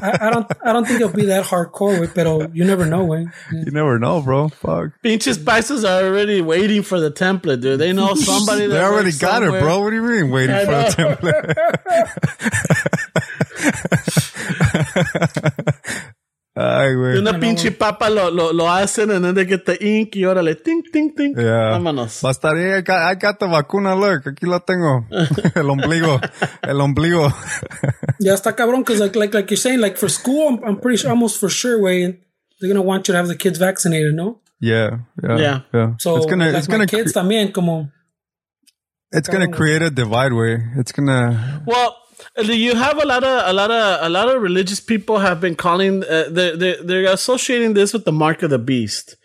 I, I don't. I don't think it'll be that hardcore, way, but you never know, way. you never know, bro. Fuck. Pinches paisas are already waiting for the template, dude. They know somebody. They already works got it, bro. What do you mean waiting for know. the template? Ay, güey. Una pinche papa lo, lo, lo hacen and then they get the ink y órale, ting, ting, ting. Yeah. Vámonos. Bastaría, I got, I got the vacuna, look. Aquí la tengo. El ombligo. El ombligo. Yeah, está cabrón because like like like you're saying, like for school, I'm, I'm pretty sure almost for sure, way they're gonna want you to have the kids vaccinated, no? yeah, yeah, Yeah. yeah. So it's gonna, like it's gonna, kids también como it's gonna create a divide way. It's gonna, Well, you have a lot of a lot of a lot of religious people have been calling uh, they they they're associating this with the mark of the beast.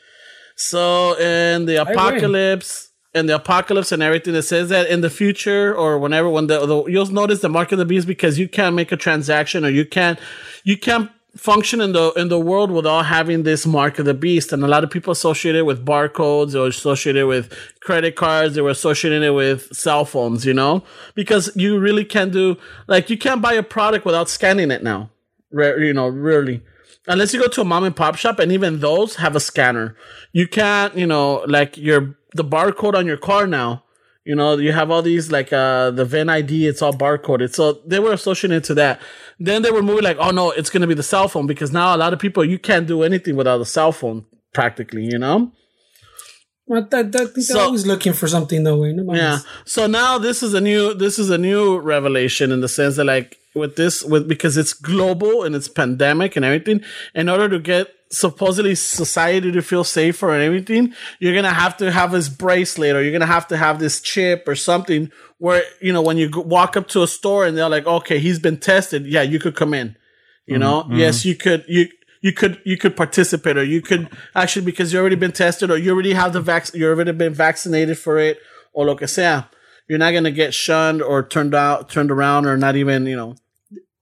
So in the apocalypse and the apocalypse and everything, that says that in the future or whenever when the, the you'll notice the mark of the beast because you can't make a transaction or you can't you can't function in the in the world without having this mark of the beast. And a lot of people associated with barcodes or associate it with credit cards they were associating it with cell phones you know? Because you really can't do like you can't buy a product without scanning it now. You know really. Unless you go to a mom and pop shop and even those have a scanner. You can't you know like your the barcode on your car now you know, you have all these like uh the VIN ID, it's all barcoded. So they were associating it to that. Then they were moving like, oh no, it's gonna be the cell phone because now a lot of people you can't do anything without a cell phone practically, you know? I think they're So- always looking for something though, way. No mames. Yeah. So now this is a new this is a new revelation in the sense that like with this with because it's global and it's pandemic and everything, in order to get supposedly society to feel safer and everything, you're gonna have to have this bracelet or you're gonna have to have this chip or something where you know when you walk up to a store and they're like, okay, he's been tested, yeah, you could come in. You mm, know, mm. yes, you could you you could you could participate or you could actually because you already been tested or you already have the vac you already been vaccinated for it or lo que sea. You're not gonna get shunned or turned out turned around or not even you know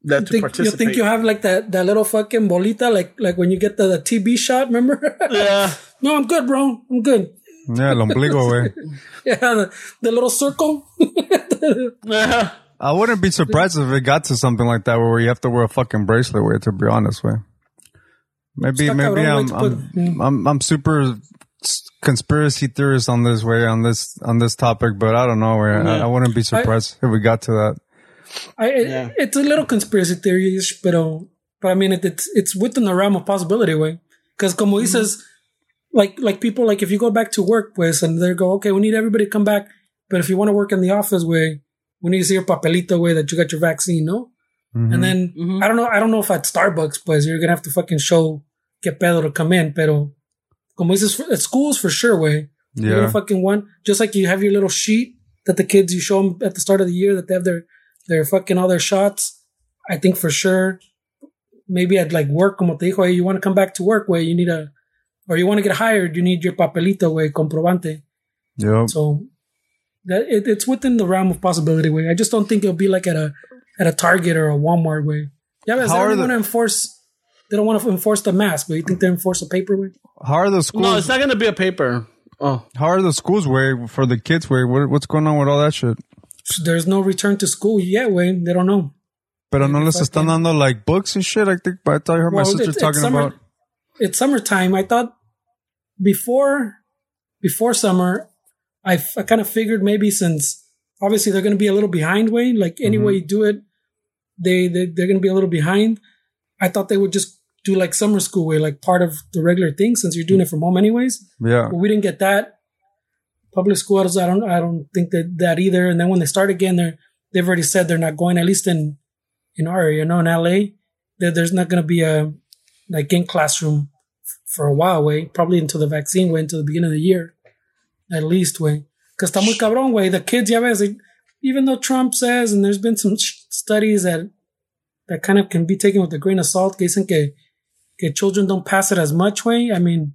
that You to think, you think you have like that, that little fucking bolita, like like when you get the, the TB shot, remember? yeah, no, I'm good, bro. I'm good. yeah, el ombligo, way. Yeah, the, the little circle. yeah. I wouldn't be surprised if it got to something like that where you have to wear a fucking bracelet, way, to be honest, way. Maybe, Está maybe I'm, güey, to put- I'm, mm. I'm, I'm super conspiracy theorist on this way, on this, on this topic, but I don't know, way. I, I wouldn't be surprised if we got to that. I, it, It's a little conspiracy theory-ish, but, uh, but I mean, it, it's it's within the realm of possibility, way. Because como dices, like like people like if you go back to work, pues, and they go, okay, we need everybody to come back, but if you want to work in the office, way, we need to see your papelito, way that you got your vaccine, no. And then I don't know, I don't know if at Starbucks, pues, you're gonna have to fucking show que pedo to come in, pero como dices, at schools for sure, way. You're Yeah. gonna fucking one, just like you have your little sheet that the kids you show them at the start of the year that they have their their fucking all their shots. I think for sure, maybe at like work, como te dijo, hey, you want to come back to work, way you need a, or you want to get hired, you need your papelito, way comprobante. Yeah. So that it, it's within the realm of possibility, way. I just don't think it'll be like at a at a Target or a Walmart, way. Yeah, but How they don't want to enforce. They don't want to enforce the mask, but you think they enforce the paper way? How are the schools? No, it's not gonna be a paper. Oh, how are the schools way for the kids way? What, what's going on with all that shit? There's no return to school yet, Wayne. They don't know. Pero no les están dando like books and shit. I think, but I thought I heard my sister it's talking summer- about. it's summertime. I thought before before summer, I, I kind of figured maybe since obviously they're going to be a little behind Wayne. like any mm-hmm. way you do it, they, they they're going to be a little behind. I thought they would just do like summer school way, like part of the regular thing since you're doing mm. it from home anyways. Yeah. But we didn't get that. Public schools, I don't, I don't think that that either. And then when they start again, they're they've already said they're not going. At least in in our area, you know, in LA, that there's not going to be a like in classroom for a while, way probably until the vaccine way until the beginning of the year, at least way. Because está muy cabrón, way. The kids, ya ves, like, even though Trump says, and there's been some sh- studies that that kind of can be taken with a grain of salt, que dicen que que children don't pass it as much, way. I mean,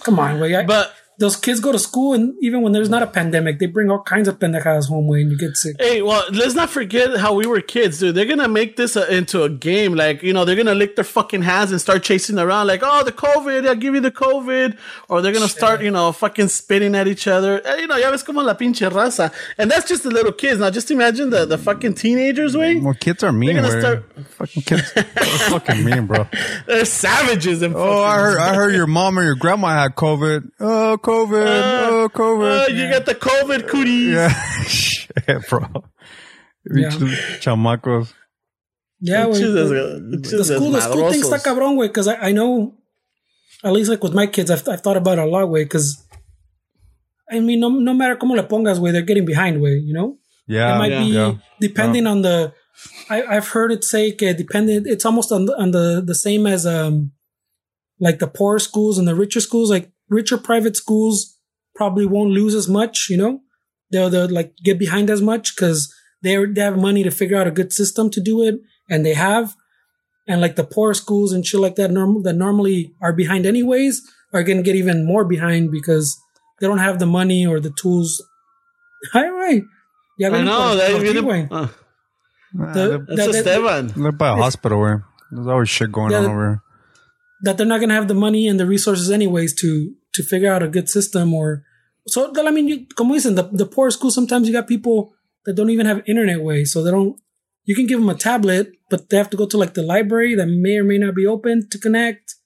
come on, way. I, But those kids go to school, and even when there's not a pandemic, they bring all kinds of pendejadas home, way, and you get sick. Hey, well, let's not forget how we were kids, dude. They're gonna make this a, into a game. Like, you know, they're gonna lick their fucking hands and start chasing around, like, oh, the COVID, I'll give you the COVID. Or they're gonna start, you know, fucking spitting at each other. Eh, You know, ya ves como la pinche raza. And that's just the little kids. Now, just imagine the, the fucking teenagers, way. Well, kids are mean. They're gonna start- Fucking kids. They're fucking mean, bro. They're savages. And Oh, I heard, I heard your mom and your grandma had COVID. Oh, COVID. oh, COVID. Uh, you got the COVID cooties. yeah. Shit, bro. Yeah. Chamacos. Yeah, güey. Pinches The, the school, the school thing está desmadrosos. cabrón, güey, because I, I know, at least like with my kids, I've, I've thought about it a lot, güey, because I mean, no, no matter cómo le pongas, güey, they're getting behind, güey, you know? Yeah. it might yeah. be yeah. depending on the. I, I've heard it say que depending. It's almost on the, on the the same as um, like the poor schools and the richer schools. Like richer private schools probably won't lose as much. You know, they'll they'll like get behind as much because they they have money to figure out a good system to do it, and they have. And like the poor schools and shit like that, normal that normally are behind anyways, are gonna get even more behind because they don't have the money or the tools. Hi, right. Yeah, I know. That, that, viene- uh, the, That's that, that, Esteban. They're by a hospital where there's always shit going Yeah, on over here. That they're not going to have the money and the resources anyways to to figure out a good system or so I mean you como dicen the, the poor school sometimes you got people that don't even have internet way so they don't you can give them a tablet but they have to go to like the library that may or may not be open to connect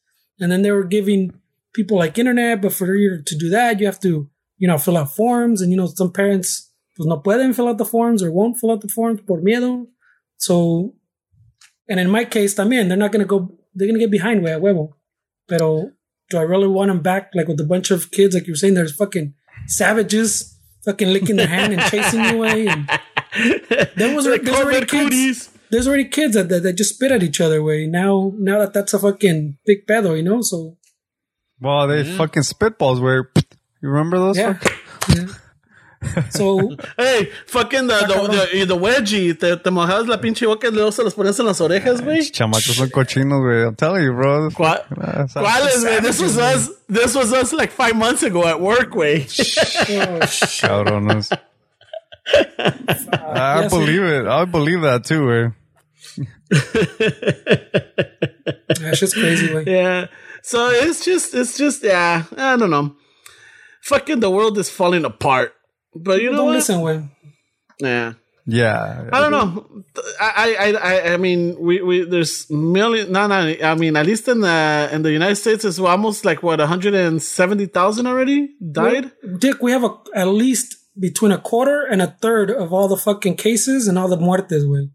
and then they were giving people like internet but for you to do that you have to you know fill out forms and you know some parents pues no pueden fill out the forms or won't fill out the forms por miedo. So and in my case también they're not going to go they're going to get behind way a huevo pero do I really want them back like with a bunch of kids like you were saying there's fucking savages fucking licking their hand and chasing you away and there was Like there's already COVID kids cooties. there's already kids that, that, that just spit at each other way now now that that's a fucking big pedo you know so Well, they mm-hmm. fucking spitballs where you remember those? yeah, fuck- yeah. So Hey, fucking the, the, the, the wedgie, te, te mojabas la pinche boca y luego se los pones en las orejas, güey. Chamacos son cochinos, güey. I'm telling you, bro. ¿Cuál- Ah, sa- ¿Cuáles, güey? This was us, this was us like five months ago at work, güey. oh, shit. Cabrones. I Yes, believe it. I believe that too, güey. that's just crazy way yeah. So it's just, it's just, yeah, I don't know. Fucking the world is falling apart. But you know don't what? listen way Yeah. Yeah. I don't know. I, I, I, I mean, we, we, there's million, no, no, I mean, at least in the, in the United States, it's almost like what, 170,000 already died? Dick, we have a, at least between a quarter and a third of all the fucking cases and all the muertes, way.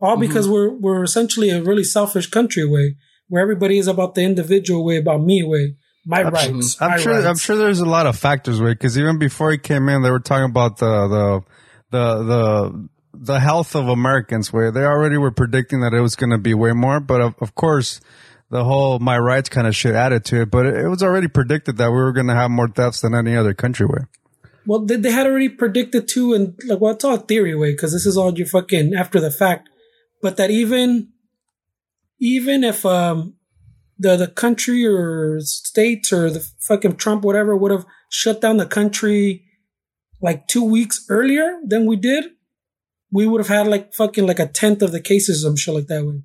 All mm-hmm. because we're we're essentially a really selfish country, way, where everybody is about the individual way, about me, way, my rights. I'm my sure. rights. I'm sure there's a lot of factors, way. Because even before he came in, they were talking about the the the the the health of Americans. Where they already were predicting that it was going to be way more. But of, of course, the whole my rights kind of shit added to it. But it, it was already predicted that we were going to have more deaths than any other country. Where Well, they, they had already predicted too, and like, well, it's all theory way because this is all you fucking after the fact. But that even, even if um, the the country or states or the fucking Trump whatever would have shut down the country like two weeks earlier than we did, we would have had like fucking like a tenth of the cases, some shit like that. Way.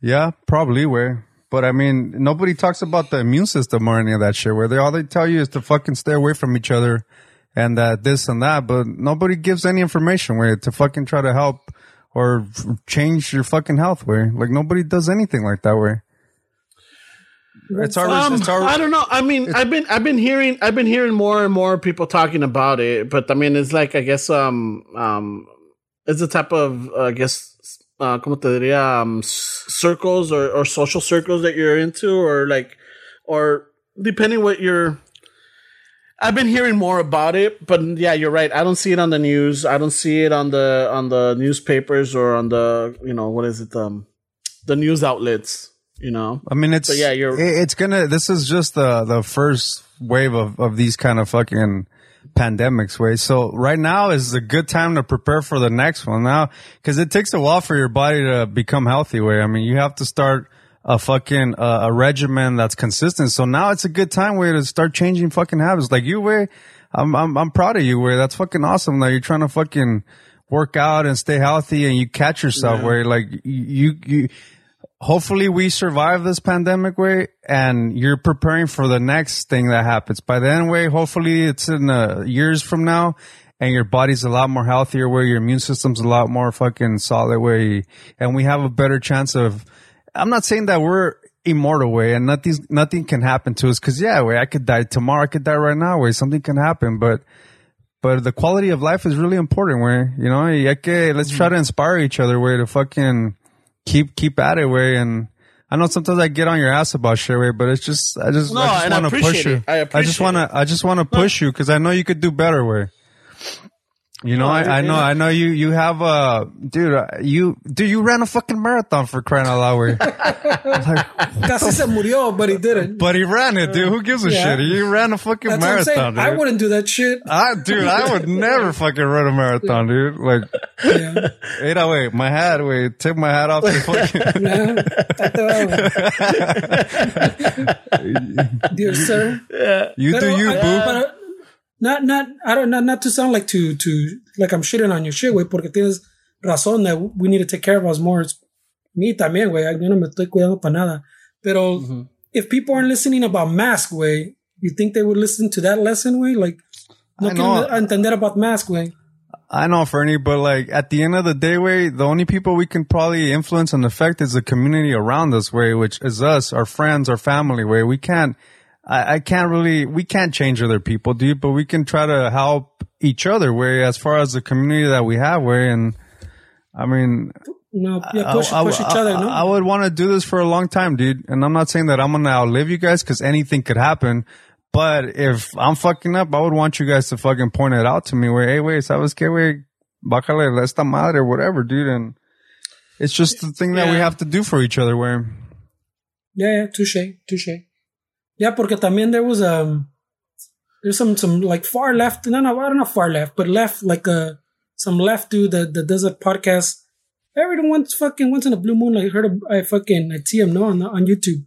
Yeah, probably where. But I mean, nobody talks about the immune system or any of that shit. Where they all they tell you is to fucking stay away from each other, and that this and that. But nobody gives any information where to fucking try to help or change your fucking health. Where like nobody does anything like that. Where It's our, Um, it's I don't know. I mean, I've been I've been hearing I've been hearing more and more people talking about it, but I mean, it's like I guess um um it's the type of uh, I guess uh, como te diría um, circles or or social circles that you're into, or like or depending what you're. I've been hearing more about it, but yeah, you're right. I don't see it on the news. I don't see it on the on the newspapers or on the you know what is it um the news outlets. You know. I mean, it's So, yeah, you're- it's gonna. This is just the the first wave of of these kind of fucking pandemics. Way so right now is a good time to prepare for the next one now because it takes a while for your body to become healthy. Way I mean, you have to start a fucking uh, a regimen that's consistent. So now it's a good time way to start changing fucking habits. Like you, way I'm I'm I'm proud of you. Way that's fucking awesome. That you're trying to fucking work out and stay healthy and you catch yourself. Where like you you hopefully we survive this pandemic way and you're preparing for the next thing that happens. By then way hopefully it's in uh, years from now and your body's a lot more healthier where your immune system's a lot more fucking solid way and we have a better chance of i'm not saying that we're immortal way and nothing nothing can happen to us because yeah way i could die tomorrow i could die right now way something can happen but but the quality of life is really important where you know hay que, let's try to inspire each other way to fucking keep keep at it way and I know sometimes I get on your ass about shit way, but it's just I just No, I just want to push you. it. I just want to I just want to push you because I know you could do better way. You know, I, I know. I know you, you have a, dude, uh, you, dude, you ran a fucking marathon for crying out loud. Casi se murió, but he didn't. But he ran it, dude. Who gives a Yeah. shit? He ran a fucking That's what I'm saying. marathon, I wouldn't do that shit. I, dude, I would never fucking run a marathon, dude. Like, Yeah. no, wait, my hat, wait, take my hat off the fucking. Dear sir. Yeah. You do you, I- boo. but, not, not, I don't, not, not to sound like to, to, like I'm shitting on your shit, güey, porque tienes razón that we need to take care of us more. It's me también, güey. Yo no me estoy cuidando para nada. Pero mm-hmm. if people aren't listening about mask, way, you think they would listen to that lesson, way? Like, no I know. quieren entender about mask, güey. I know, Fernie, but like at the end of the day, way the only people we can probably influence and affect is the community around us, way, which is us, our friends, our family, way. We can't, I, I can't really, we can't change other people, dude, but we can try to help each other, way, as far as the community that we have, way. And I mean, No, yeah, push, I, push I- each other, no? I, would want to do this for a long time, dude. And I'm not saying that I'm going to outlive you guys because anything could happen. But if I'm fucking up, I would want you guys to fucking point it out to me where, hey, wait, ¿sabes qué, güey? Bájale esta madre or whatever, dude. And it's just the thing that we have to do for each other where, Yeah, yeah, touche, touche. Yeah, porque también there was um there's some some like far left, no, no, I don't know far left, but left like uh some left dude that, that does a podcast every once fucking once in a blue moon. Like I heard of, I fucking I see him no on on YouTube.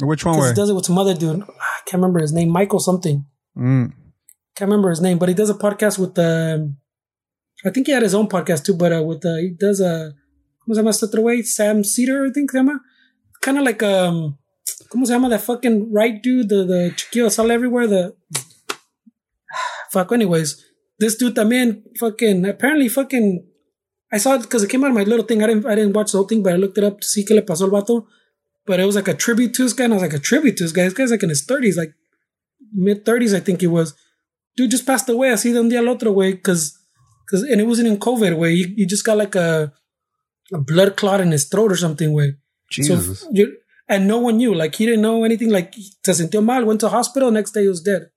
which one way? he does it with some other dude. I can't remember his name, Michael something. Mm. Can't remember his name, but he does a podcast with um I think he had his own podcast too, but uh, with uh, he does a ¿Cómo se llama este otro? Sam Seder, I think se llama. Kind of like um ¿Cómo se llama that fucking right dude? The the chiquillo sale everywhere. The fuck. Anyways, this dude también fucking apparently fucking. I saw it because it came out of my little thing. I didn't I didn't watch the whole thing, but I looked it up to see qué le pasó al vato. But it was like a tribute to this guy, and I was like a tribute to this guy. This guy's like in his thirties, like mid thirties, I think he was. Dude just passed away. De un día al otro, way, because because and it wasn't in COVID, way. He, he just got like a a blood clot in his throat or something, way. Jesus. So, you, and no one knew. Like he didn't know anything. Like se sintió mal, went to hospital. Next day he was dead.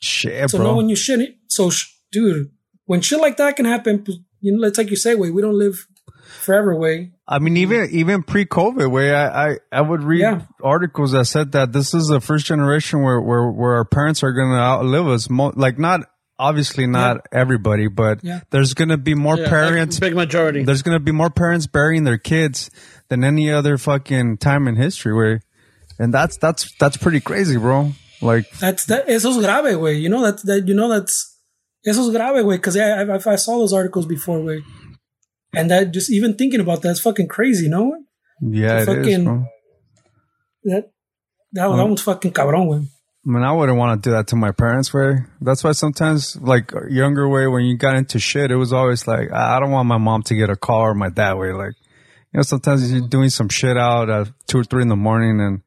Shit, So bro. no one knew shit. So sh- dude, when shit like that can happen, you know, it's like you say, way we don't live forever, way. I mean, even even pre-COVID, way I, I I would read Yeah. articles that said that this is the first generation where where where our parents are gonna outlive us. Mo- like not obviously not everybody, but Yeah. there's gonna be more Yeah, parents. big majority. There's gonna be more parents burying their kids than any other fucking time in history. Where, and that's that's that's pretty crazy, bro. Like That's that. Eso es grave, way. You know that that you know that's eso es grave, way. Because I, I I saw those articles before, way. And that just even thinking about that's fucking crazy, no? yeah, it is, Fucking- bro. That that, that one's fucking cabrón, way. I mean, I wouldn't want to do that to my parents. Way that's why sometimes, like younger way, when you got into shit, it was always like, I don't want my mom to get a call or my dad way. Like, you know, sometimes you're doing some shit out at two or three in the morning, and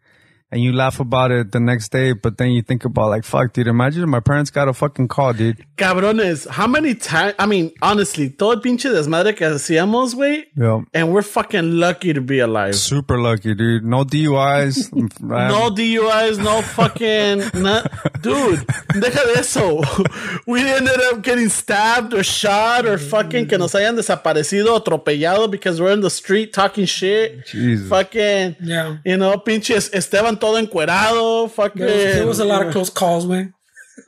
and you laugh about it the next day, but then you think about like, fuck, dude, imagine my parents got a fucking call, dude. Cabrones, how many times? I mean, honestly, todo el pinche desmadre que hacíamos, güey. Yeah. And we're fucking lucky to be alive. Super lucky, dude. No DUIs. No DUIs, no fucking, not, dude, deja de eso. We ended up getting stabbed or shot or fucking que nos hayan desaparecido, atropellado because we're in the street talking shit. Jesus. Fucking, Yeah. you know, pinches Esteban todo encuerado, fucking. There was, was a lot of close calls, man.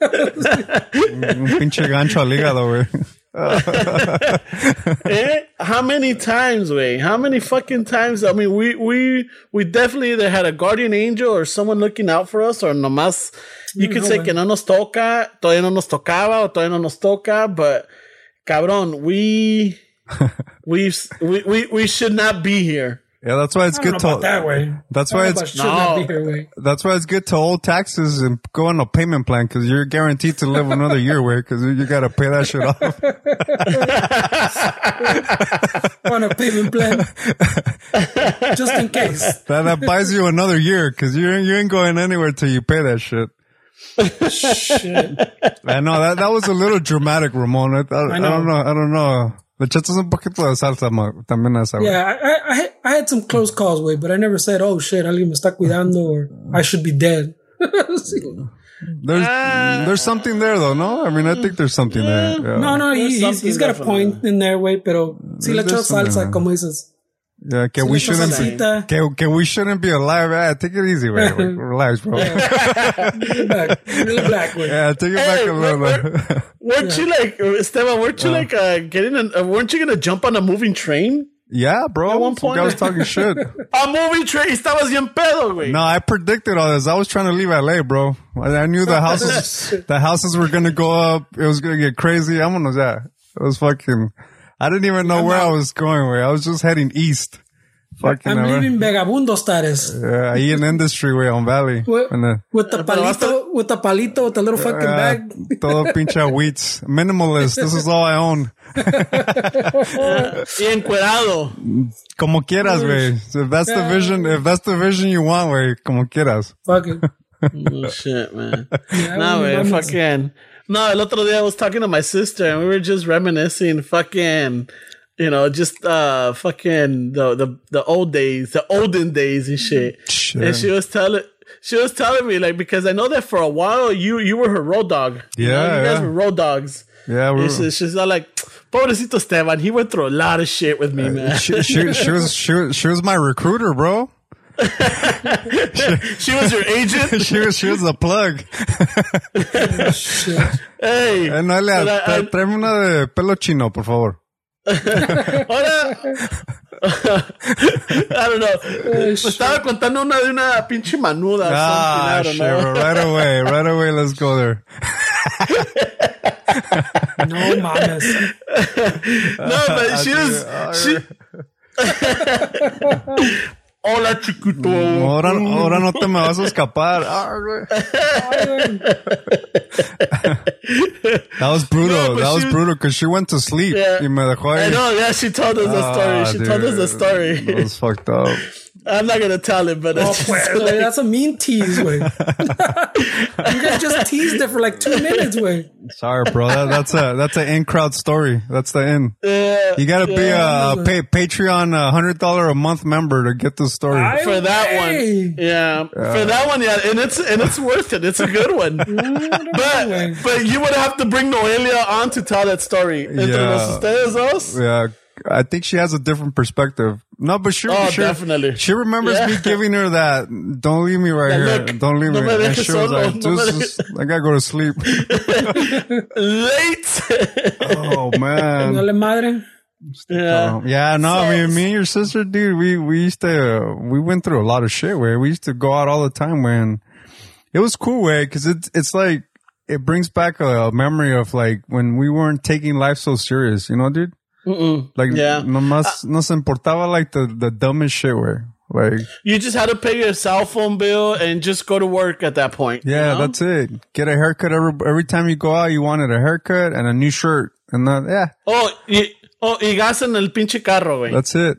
Un pinche gancho al hígado, güey. Eh? How many times, way? How many fucking times? I mean, we we we definitely either had a guardian angel or someone looking out for us, or nomás you could no, say man. que no nos toca, todavía no nos tocaba, o todavía no nos toca, but cabrón, we we we we we should not be here. Yeah, that's why it's I don't good know to. about that way. That's why it's about should not No. be way. that's why it's good to hold taxes and go on a payment plan because you're guaranteed to live another year, way because you got to pay that shit off. on a payment plan, just in case. That, that buys you another year because you you ain't going anywhere till you pay that shit. Shit. I know that that was a little dramatic, Ramon. I, I, I know. don't know. I don't know. Le echaste un poquito de salsa ma- también a esa. güey. Yeah, I, I, I, had- some close calls, way, but I never said, "Oh shit, alguien me está cuidando," or "I should be dead." There's there's something there though, no? I mean, I think there's something there. Yeah. no, no, he, he's, he's got a definitely. point in there, way, pero si le echó There's something salsa, there. como dices. Yeah, que Si we shouldn't salsita. que, que we shouldn't be alive. Yeah, take it easy, man. Relax, bro. Yeah, Really back, really back, way. take it back Hey, a little we're- bit. Weren't you like Esteban? Weren't you like uh, getting? An, uh, weren't you gonna jump on a moving train? Yeah, bro. At one point- I was talking shit. A moving train. Estabas bien pedo, güey. No, I predicted all this. I was trying to leave LA, bro. I, I knew the houses, the houses were gonna go up. It was gonna get crazy. I'm gonna, yeah. It was fucking. I didn't even know where I was going. Way I was just heading east. Fucking. I'm uh, leaving vagabundo status Yeah, ahí en industry way on Valley. with, And then, with the palito, with the palito, with the little fucking uh, bag. todo pinche wheats. Minimalist. This is all I own. Y encuerado. Como quieras, güey. If that's the vision, if that's the vision you want, güey, como quieras. Fuck it. Oh shit, man. Yeah, no, we fucking. No, el otro día I was talking to my sister and we were just reminiscing, fucking, you know, just uh, fucking the the the old days, the olden days and shit. Shit. And she was telling. She was telling me like because I know that for a while you you were her road dog. You know, Yeah, you guys yeah. were road dogs. Yeah, we she- she's all like, "Pobrecito Esteban, he went through a lot of shit with me, man." she, she, she was she, was- she was my recruiter, bro. she was your agent. She was she was the plug. Shit. hey, Eh, Noelia, But I- tra- I- tráeme una de pelo chino, por favor. Ahora, I don't know. Me estaba contando una de una pinche manuda. or Ah, something, shit, I don't know. bro. right away, right away. Let's go there. No mames. No, but she was. Ah, She, Hola, chiquito. Ahora, ahora no te me vas a escapar. Ah, güey. that was brutal. No, that was she- brutal because she went to sleep. Yeah. Y me dejó I know, yeah, she told us the story. Ah, she told us the story. That was fucked up. I'm not gonna tell it, but Oh, it's pues, just güey, that's a mean tease, way. you guys just teased it for like two minutes, güey. Sorry, bro. That, that's a that's an in crowd story. That's the in. uh, You gotta be a, a pay, Patreon a hundred dollar a month member to get the story. I- for that Hey. one. Yeah, for that one, yeah, and it's and it's worth it. It's a good one. but way. but you would have to bring Noelia on to tell that story. Entre Yeah. los ustedes dos. yeah, I think she has a different perspective. No, but she, Oh, she definitely. she remembers Yeah. me giving her that. Don't leave me right That here. look. Don't leave No me. me And dejes she was like, No me I gotta go to sleep. Late. oh man. Dale madre. yeah. Um, yeah, no, I So- mean, me and your sister, dude, we, we used to, we went through a lot of shit where we used to go out all the time when it was cool way cause it's, it's like, it brings back a, memory of like when we weren't taking life so serious, you know, dude? Like, Yeah. nomás uh, nos importaba like the, the dumbest shit where, like, You just had to pay your cell phone bill and just go to work at that point. you yeah, know? that's it. Get a haircut every, every time you go out, you wanted a haircut and a new shirt and that, yeah, Oh, y, oh, y gas en el pinche carro, güey. that's it.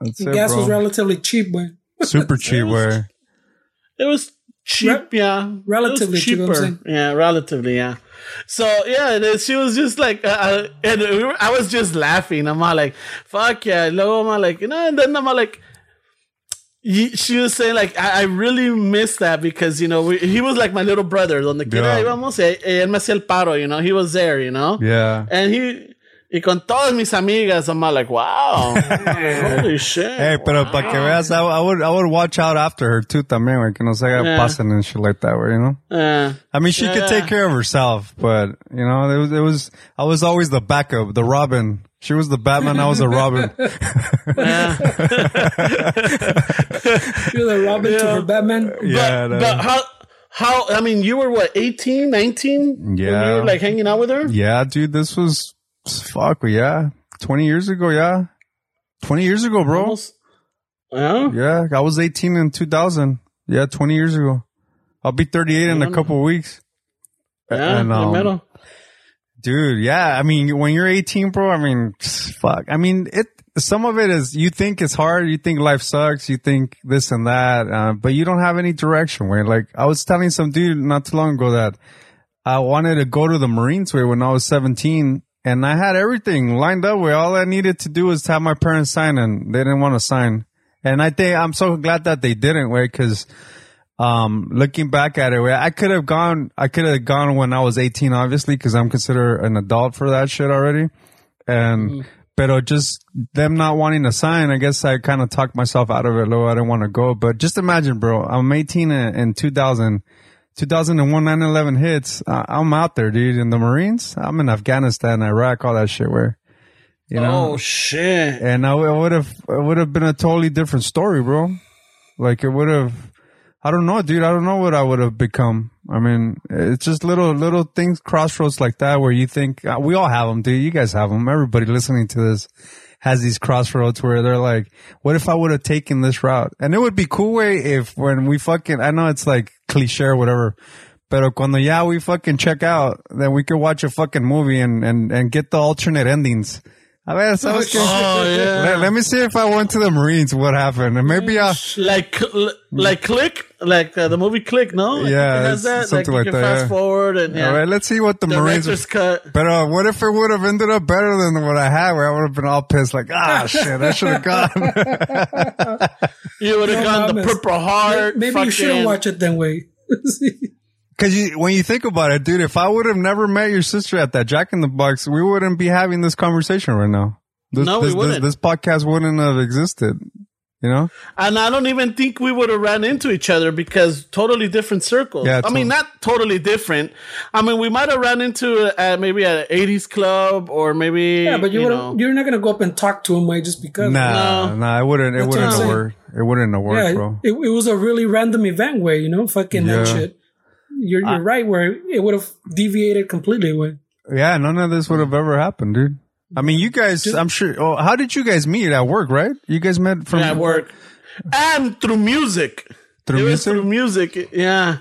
That's it, Gas was relatively cheap, güey. Super cheap where. It was cheap, Re- yeah. It was relatively cheap, Yeah, relatively, yeah. So yeah, and she was just like, uh, uh, and we were, I was just laughing. I'm all like, "Fuck yeah!" Luego I'm like, you know, and then I'm all like, she was saying like, I, I really miss that because you know we, he was like my little brother. Donde quiera Yeah. íbamos, eh, eh, él me hacía el paro. You know, he was there. You know, Yeah. and he. Y con todas mis amigas, I'm all like, wow, holy shit. Hey, pero para que veas, I, I would I would watch out after her too también, güey, que no se haga Yeah. pasen and shit like that, güey, you know? Uh, I mean, she Yeah. could take care of herself, but you know, it was it was I was always the backup, the Robin. She was the Batman, I was the Robin. You're the Robin to her Batman. yeah, but, no. but how, how, I mean, you were what, 18, 19? When you Yeah. were like hanging out with her? yeah, dude, this was fuck, yeah, twenty years ago, yeah, twenty years ago, bro. Almost. Yeah. Yeah, I was eighteen in two thousand. Yeah, twenty years ago. I'll be thirty eight in a couple weeks. Yeah. And, um. Dude, yeah. I mean, when you're 18, bro, I mean, fuck. I mean, it, some of it is, you think it's hard. You think life sucks. You think this and that. Uh, but you don't have any direction, way. Like, I was telling some dude not too long ago that I wanted to go to the Marines way when I was 17 and I had everything lined up where all I needed to do was to have my parents sign and they didn't want to sign. And I think I'm so glad that they didn't, way, cause um, looking back at it, way, I could have gone, I could have gone when I was 18, obviously, cause I'm considered an adult for that shit already. And, pero just them not wanting to sign, I guess I kind of talked myself out of it, Low, I didn't want to go. But just imagine, bro, I'm 18 in, in 2000, 2001, 9-11 hits. I, I'm out there, dude, in the Marines. I'm in Afghanistan, Iraq, all that shit where, you know, oh, shit. and I would have, it would have been a totally different story, bro. Like it would have, I don't know, dude. I don't know what I would have become. I mean, it's just little, little things, crossroads like that where you think, uh, we all have them, dude. You guys have them. Everybody listening to this has these crossroads where they're like, what if I would have taken this route? And it would be cool way if when we fucking, I know it's like cliche or whatever, pero cuando ya we fucking check out, then we could watch a fucking movie and, and, and get the alternate endings. A ver, ¿sabes qué? Oh, yeah. Let, let me see if I went to the Marines, what happened. And maybe I'll, Like, like Click, like uh, the movie Click, no? Yeah, it has that. something like, like you can that, fast yeah. forward and yeah. all right, let's see what the Marines. Director's cut. But uh, what if it would have ended up better than what I had, where I would have been all pissed, like, ah, shit, I should have gone. You would have No gone the mames. Purple Heart. Maybe you shouldn't fucking- watch it that way. Because you, when you think about it, dude, if I would have never met your sister at that Jack in the Box, we wouldn't be having this conversation right now. This, No, we wouldn't. This, this podcast wouldn't have existed. You know? And I don't even think we would have ran into each other because totally different circles. Yeah, I mean, not totally different. I mean, we might have ran into uh, maybe at an 80s club or maybe. yeah, but you, you would know. you're not gonna go up and talk to him like just because. Nah, No. nah, it wouldn't. It That's wouldn't I'm have worked. It wouldn't have worked, Yeah, bro. it, it was a really random event way, you know, fucking that shit. You're you're right where it would have deviated completely way. Yeah, none of this would have ever happened, dude. I mean, you guys, I'm sure. Oh, how did you guys meet at work? Right? You guys met from at work. And through music. Through it was music? through music. Yeah.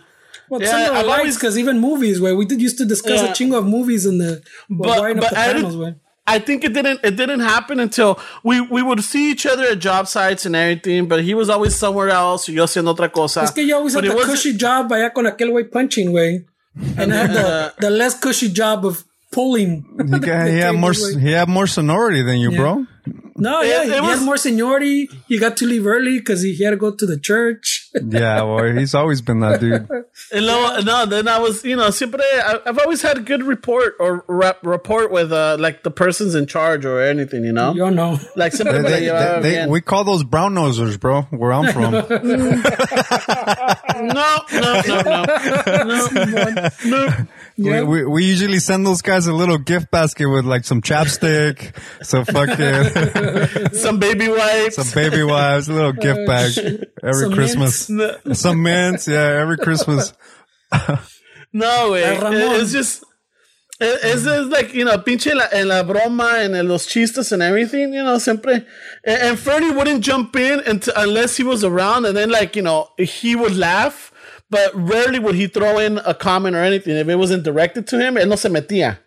Well, Yeah, similar I've always- because even movies where we did used to discuss Yeah. a chingo of movies in the But- but up the I panels didn't- way. I think it didn't it didn't happen until we we would see each other at job sites and everything, but he was always somewhere else, y yo haciendo otra cosa. Es que yo always But had it the wasn't- cushy job allá con aquel way punching way, and I had the, the less cushy job of pulling. He, got, he had more. He had more sonority than you, bro. No, It- yeah, it he was- had more seniority. He got to leave early because he, he had to go to the church. Yeah, boy, he's always been that dude. And no, no, then I was, you know, siempre, I, I've always had good report or rap, rapport with uh, like the persons in charge or anything, you know? You know, Like siempre me la They- they- they- we call those brown nosers, bro. Where I'm from. No, no, no, no. no, no. We, we, we usually send those guys a little gift basket with like some chapstick, some fucking Some baby wipes. some baby wipes, a little gift bag oh, every Some Christmas. Some mints, yeah, every Christmas. No, güey. El Ramón. It's just. it- It's just like, you know, pinche la, en la broma and en los chistes and everything, you know, siempre. And, and Fernie wouldn't jump in until, unless he was around, and then, like, you know, he would laugh, but rarely would he throw in a comment or anything. If it wasn't directed to him, él no se metía.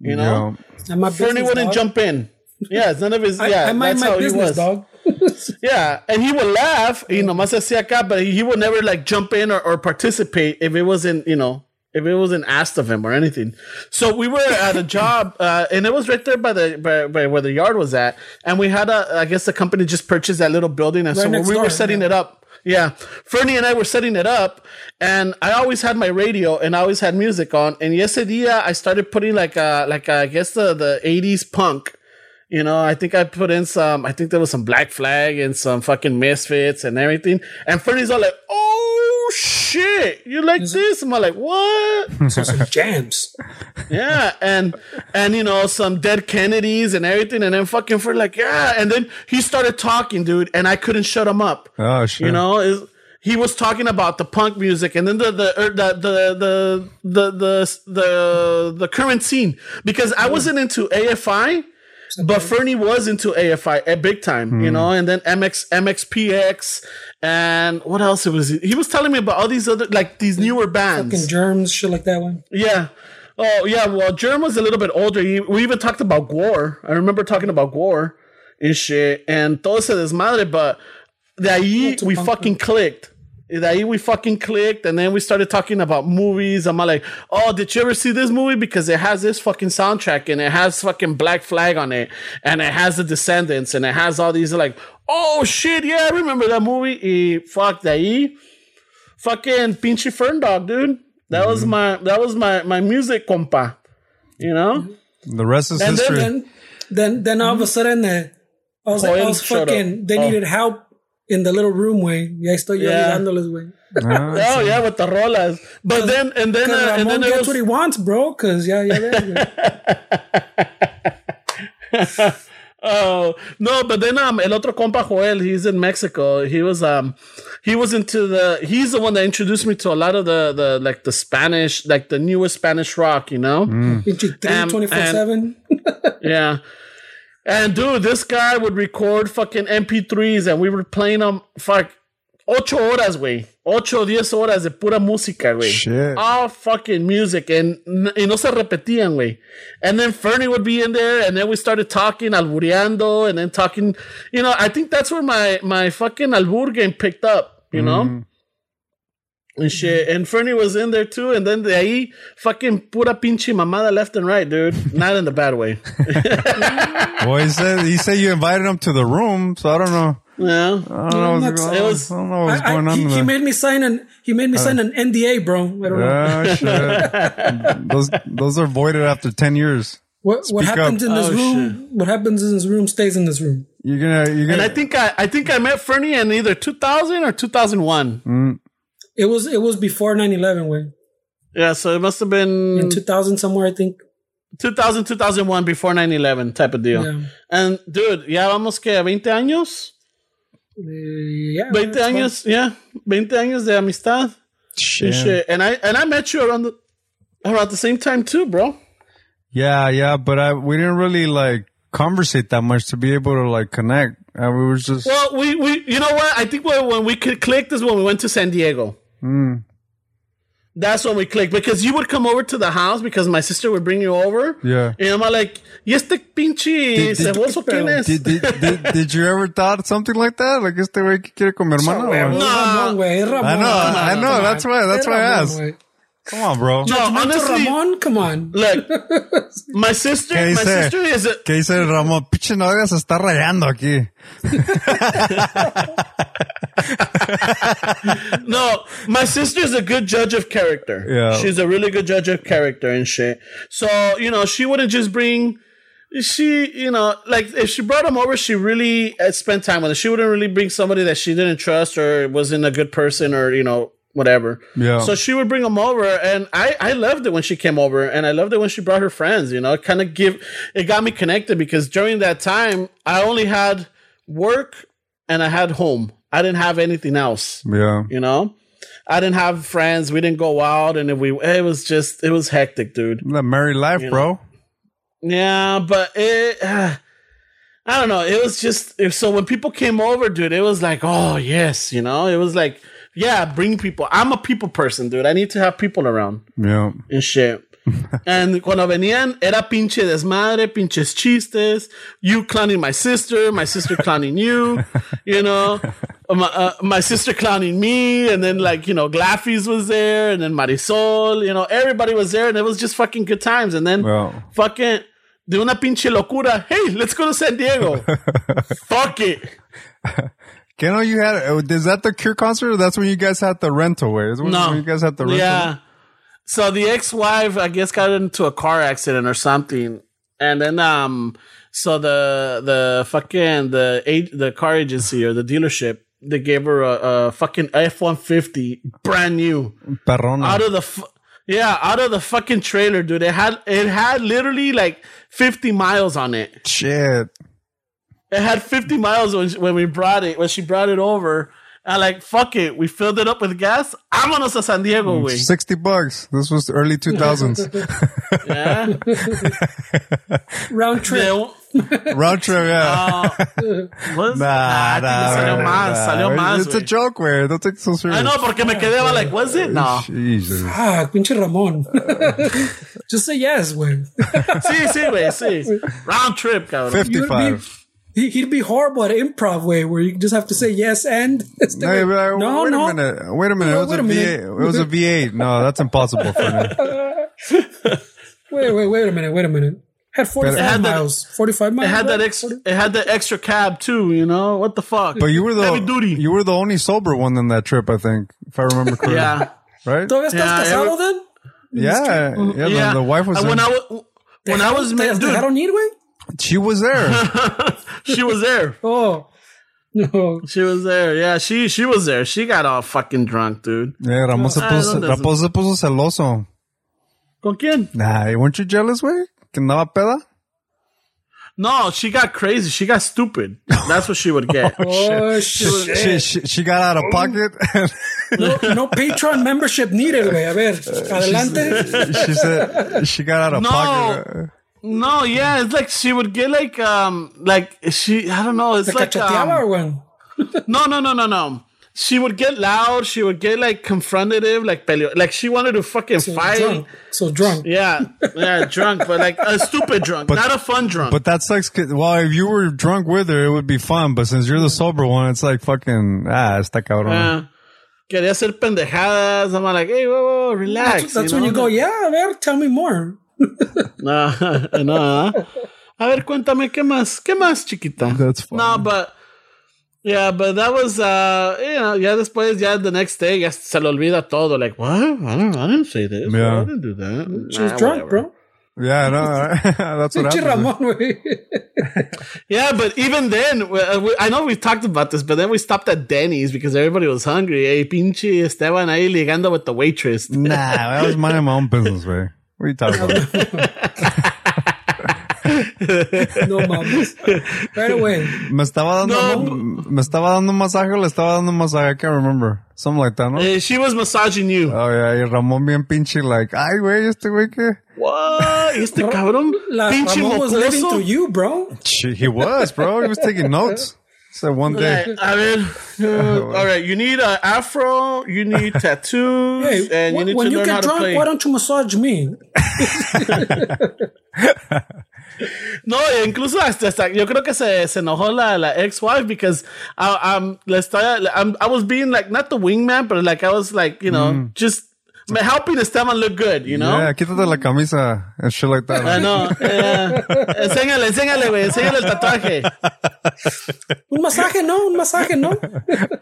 You know? You know, and my Fernie business, wouldn't dog. jump in. Yeah, it's none of his. I, yeah, I mind that's my how he was. dog. Yeah, and he would laugh, y nomás hacía acá, but he would never like jump in or, or participate if it wasn't, you know, if it wasn't asked of him or anything. So we were at a job, uh, and it was right there by the by, by where the yard was at, and we had a, I guess the company just purchased that little building, and Right so when next we were setting yeah. it up. Yeah, Fernie and I were setting it up, and I always had my radio and I always had music on. And yesterday, I started putting like a like a, I guess the the eighties punk. You know, I think I put in some. I think there was some Black Flag and some fucking Misfits and everything. And Fernie's all like, "Oh shit, you like this?" I'm all like, "What?" So some jams. yeah, and and you know some dead Kennedys and everything, and then fucking for like yeah, and then he started talking, dude, and I couldn't shut him up. Oh shit. You know, is he was talking about the punk music and then the the er, the the the the the the, the current scene because I wasn't into AFI. But Fernie was into AFI at eh, big time, you hmm. know, and then MX MXPX and what else it was he was telling me about all these other like these newer bands. Fucking germs, shit like that one. Yeah. Oh, yeah. Well, Jerm was a little bit older. He- We even talked about Gore. I remember talking about Gore and shit. And todo ese desmadre, but de ahí we fucking clicked. De ahí we fucking clicked. And then we started talking about movies. I'm like, oh, did you ever see this movie? Because it has this fucking soundtrack and it has fucking Black Flag on it. And it has The Descendents and it has all these like, oh shit, yeah, I remember that movie. Y fuck, de ahí fucking pinchy fern dog, dude. That was Mm-hmm. my that was my my music compa. You know? the rest is And history. Then, then, then all of a sudden, uh, I was, like, I was fucking. up. They Oh. needed help in the little room, way. Y ahí estoy yo Yeah. ayudándoles, güey. Ah, Oh yeah, with the rolas. But then and then uh, and Ramon then it gets was, what he wants, bro. Because yeah, yeah, yeah. Oh no, but then um el otro compa Joel, he's in Mexico. He was um he was into the he's the one that introduced me to a lot of the the like the Spanish like the newest Spanish rock, you know? Pinche three, Um, 24 7. Yeah. And dude, this guy would record fucking MP3s and we were playing them fuck ocho horas, güey. Ocho, diez horas de pura música, güey. Shit. All fucking music and y no se repetían, güey. And then Fernie would be in there and then we started talking, albureando and then talking, you know, I think that's where my, my fucking albur game picked up, you know? Mm. And mm-hmm. shit. And Fernie was in there too. And then de ahí, fucking pura pinche mamada left and right, dude. Not in the bad way. well, he said he said you invited him to the room, so I don't know. Yeah. I don't know what's, going, It was- I don't know what's I, going I, on. he, he made me sign an he made me uh, sign an NDA, bro. I don't know. Oh shit! those those are voided after ten years. What what happens up. in this Oh, room? What happens in this room stays in this room. You're gonna you're gonna I think I, I think I met Fernie in either 2000 or 2001. Mm. It was it was before 9-11, way. Yeah, so it must have been In 2000 somewhere, I think. 2000, 2001 before 9-11 type of deal. Yeah. And dude, ya vamos que 20 años. Uh, yeah. 20 that's años, yeah. 20 años de amistad. And shit. shit. And I and I met you around the around the same time too, bro. Yeah, yeah, but I we didn't really like conversate that much to be able to like connect. And we were just Well, we we you know what? I think when, when we could click is when we went to San Diego. Mm. That's when we clicked because you would come over to the house because my sister would bring you over. yeah. And I'm like, ¿y este pinche Did- did- ceboso quién es? Did, did, did, did you ever thought something like that? Like este güey que quiere con mi hermana? Huevo, or- es Ramón, güey, es Ramón. I know, Come I on, know, come that's on. why- that's Es why I Ramón, asked. Güey. Come on, bro. No, Judgmental honestly, Ramon, come on. look, my sister, my dice? sister is a, ¿Qué dice Ramón? Pinche novia se está rayando aquí. no, my sister's a good judge of character. Yeah. She's a really good judge of character and shit. So, you know, she wouldn't just bring, she, you know, like if she brought him over, she really uh, spent time with him. She wouldn't really bring somebody that she didn't trust or wasn't a good person or, you know, whatever. Yeah. So she would bring them over and I, I loved it when she came over and I loved it when she brought her friends, you know, it kind of give, it got me connected because during that time, I only had work and I had home. I didn't have anything else Yeah. you know i didn't have friends we didn't go out and if we it was just it was hectic dude The married life, bro. yeah but it uh, i don't know it was just if so when people came over dude it was like oh yes you know it was like yeah bring people i'm a people person dude i need to have people around Yeah. and shit And cuando venían, era pinche desmadre, pinches chistes. You clowning my sister, my sister clowning you, you know, my, uh, my sister clowning me. And then, like, you know, Glaffy's was there, and then Marisol, you know, everybody was there, and it was just fucking good times. And then, Well. fucking, de una pinche locura. Hey, let's go to San Diego. Fuck it. Keno, you had, uh, is that the Cure concert or that's when you guys had the rental way? Is when, No. when you guys had the rental? Yeah. So the ex-wife, I guess, got into a car accident or something, and then um, so the the fucking the a- the car agency or the dealership they gave her a, a fucking F one fifty brand new Perrona. out of the f- yeah out of the fucking trailer, dude. It had it had literally like fifty miles on it. Shit. It had 50 miles when, when we brought it, when she brought it over. And like, fuck it. We filled it up with gas. i'm Vámonos a San Diego, güey. 60 bucks. This was early 2000s. Yeah. Round trip. De- Round trip, yeah. was- nah, Ah, nah, salió güey, más, nah, salió más, It's a güey. joke, güey. Don't take it so serious. I know, porque me quedé I'm like, was it? No. Jesus. Ah, pinche Ramon. Just say yes, güey. Sí, sí, güey, sí. Round trip, cabrón. 55. He, he'd be horrible at improv way, where you just have to say yes and. No, yeah, but, uh, no, wait no. a minute. Wait a minute. No, it was wait a a minute. V8. It was a V8. No, that's impossible for me. Wait, wait, wait a minute, wait a minute. Had 45 had that- miles. 45 miles. It had that right? ex, it had the extra cab too, you know? What the fuck? But you were the Heavy duty. you were the only sober one in that trip, I think, if I remember correctly. yeah. Right? ¿Todavía estás Yeah, casado then? Yeah, yeah. Yeah. The, the wife was And in. when I was, when I was, ¿Te ma- dude, dejaron ir, güey? She was there. she was there. Oh. No. She was there. Yeah, she, she was there. She got all fucking drunk, dude. yeah, Ramon se Ah, puso, ¿dónde es? Ramon se puso celoso. ¿Con quién? Nah, weren't you jealous, güey? Que andaba peda? No, she got crazy. She got stupid. That's what she would get. Oh, shit. She, she, she got out of pocket. No, no Patreon membership needed, güey. A ver, adelante. she said she got out of No. pocket. No, yeah, it's like she would get like um like she I don't know, it's ¿Te like cacheteaba, um, güey? no no no no no. She would get loud. She would get like confrontative, like peleo, like she wanted to fucking fight. Drunk. So drunk. Yeah, yeah, drunk, but like a stupid drunk, not a fun drunk. But that sucks. 'cause- Well, if you were drunk with her, it would be fun. But since you're the sober one, it's like fucking ah, está cabrón. Yeah. Quería hacer pendejadas. I'm like, hey, whoa, whoa, relax. That's, that's when you go, yeah, a ver, tell me more. No, no. A ver, cuéntame, ¿qué más? ¿Qué más, chiquita? That's fine. No, but yeah, but that was uh, you know, ya después, ya the next day, ya se le olvida todo. Like, what? I don't, I didn't say this. Yeah. I didn't do that. She was Nah, drunk, whatever. bro. Yeah, no, that's what Pinche happened. Yeah, but even then, we, uh, we, I know we talked about this, but then we stopped at Denny's because everybody was hungry. Hey, pinche Esteban ahí ligando with the waitress. Nah, I was minding my own business, way. What are you talking about? No mames. Right away. Me estaba dando, No. me estaba dando un masaje o le estaba dando un masaje. I can't remember. Something like that, ¿no? Eh, she was massaging you. Oh, yeah, y Ramón bien pinche, like, ay, güey, este güey que. What? Este cabrón? La pinche Ramon was living to you, bro. Shit, He was, bro. He was taking notes. So one day. Like, I mean, uh, all right, you need an afro, you need tattoos, Hey, and you need when to you learn how get to drunk, play. why don't you massage me? No, incluso hasta, hasta yo creo que se, se enojó la, la ex-wife because I, um, le estaba, I'm, I was being like, not the wingman, but like I was like, you know, just helping Esteban look good, you know? Yeah, quítate la camisa and shit like that. I know. Yeah. enséñale, enséñale, güey. Enséñale el tatuaje. Un masaje, no, un masaje, no.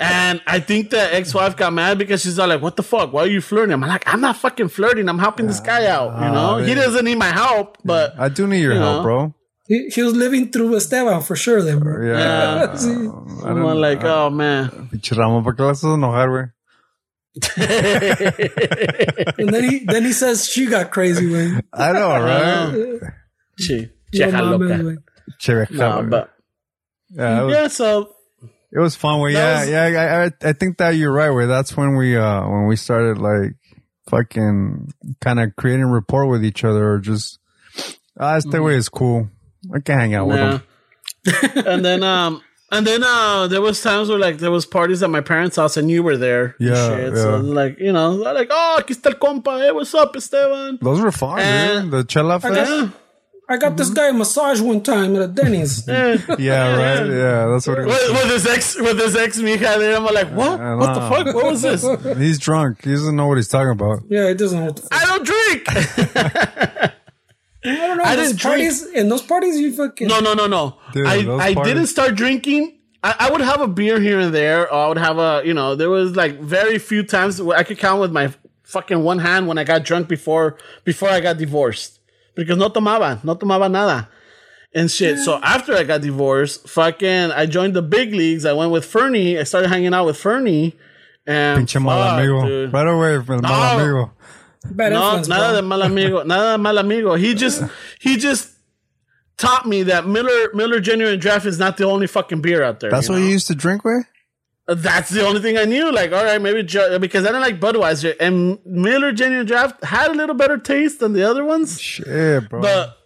And I think the ex-wife got mad because she's all like, what the fuck? Why are you flirting? I'm like, I'm not fucking flirting. I'm helping this guy out, you ah, know? he man. doesn't need my help, but I do need your You help, know. bro. He, he was living through Esteban for sure, then, bro. Yeah. Sí. I'm all like, oh, man. Pinche Ramón, ¿para qué le haces enojar, güey? And then he then he says she got crazy, güey. I know, right? she, No cheja mames, loca. güey. Che, No, but yeah, it was, yeah, so it was fun. Well, yeah, was- yeah. I, I, I think that you're right. Where that's when we, uh, when we started like fucking kind of creating rapport with each other, or just ah, este way is cool. I can hang out with yeah. him. and then um And then uh, there was times where like there was parties at my parents' house and you were there. Yeah, shit. yeah. So like you know, like oh, aquí está el compa. Hey, what's up, Esteban? Those were fun, dude. The Chela Fest. Yeah. I got this guy a massage one time at a Denny's. Yeah, right. Yeah, that's what it was. with, with his ex, with his ex mija there, I'm like, what? I What the fuck? What was this? He's drunk. He doesn't know what he's talking about. yeah, it doesn't. know what the fuck. I don't drink. I don't know. I those didn't drink. parties in those parties, you fucking. no, no, no, no. Dude, I, I parties- didn't start drinking. I, I would have a beer here and there, or I would have a, you know, there was like very few times where I could count with my fucking one hand when I got drunk before before I got divorced because no tomaba, no tomaba nada. And shit. So after I got divorced, fucking, I joined the big leagues. I went with Fernie. I started hanging out with Fernie. And Pinche mal fuck, amigo. dude. Right away from el mal No. amigo. Bad No, influence, nada bro. de mal amigo, nada de mal amigo. He just he just taught me that Miller Miller Genuine Draft is not the only fucking beer out there. That's you what know? you used to drink with? Uh, that's the only thing I knew. Like, all right, maybe ju- because I didn't like Budweiser and Miller Genuine Draft had a little better taste than the other ones. Shit, bro. But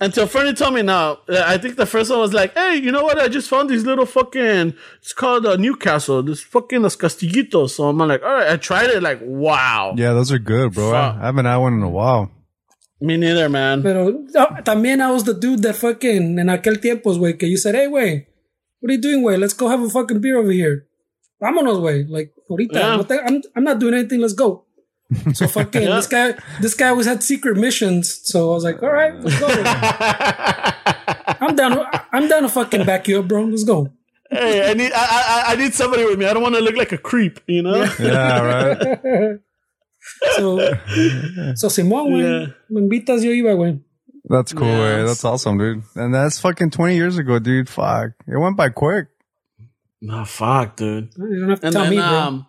until Fernie told me now, uh, I think the first one was like, hey, you know what? I just found these little fucking, it's called uh, Newcastle, this fucking Los Castillitos. So I'm like, all right, I tried it. Like, wow. yeah, those are good, bro. I, Fuck. I haven't had one in a while. Me neither, man. Pero ah, también I was the dude that fucking en aquel tiempos, güey, que you said, hey, güey, what are you doing, güey? Let's go have a fucking beer over here. Vámonos, güey. Like, ahorita. Yeah. no te- I'm, I'm not doing anything. Let's go. So fucking this guy, this guy always had secret missions. So I was like, all right, let's go. I'm down. I'm down to fucking back you up, bro. Let's go. hey, I need I, I I need somebody with me. I don't want to look like a creep, you know. Yeah, right. So, so Simón, güey, Yeah. me invitas, yo iba, güey. That's cool, Yes. eh? That's awesome, dude. And that's fucking 20 years ago, dude. Fuck. It went by quick. No fuck, dude. You don't have to And tell then me, bro. um,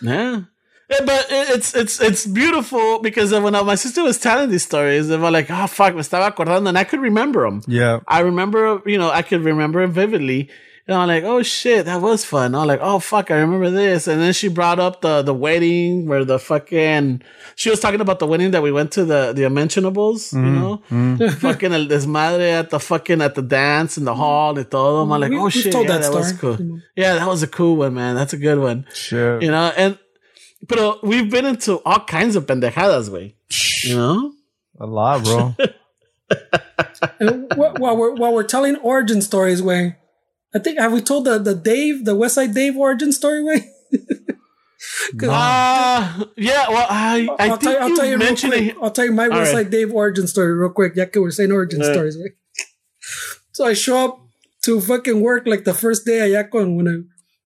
yeah. Yeah, but it's it's it's beautiful because when I, my sister was telling these stories, they were like, "Oh fuck, me estaba acordando," and I could remember them. Yeah. I remember, you know, I could remember it vividly. And I'm like, oh shit, that was fun. I'm like, oh fuck, I remember this. And then she brought up the the wedding where the fucking she was talking about the wedding that we went to the the unmentionables, you Mm-hmm. know, mm-hmm. fucking el desmadre at the fucking at the dance in the hall and todo. I'm like, oh shit, told yeah, that that, was cool. Yeah, that was a cool one, man. That's a good one. Sure, You know, and but we've been into all kinds of pendejadas, way. You know. A lot, bro. While we're while we're telling origin stories, way, I think have we told the the Dave the West Side Dave origin story, way? Uh, yeah, well, I, I I'll think tell you, I'll you tell you real mentioned quick. it. I'll tell you my West right. Side Dave origin story real quick. Yeah, 'cause we're saying origin Yeah. stories, way. So I show up to fucking work like the first day I allá con when I,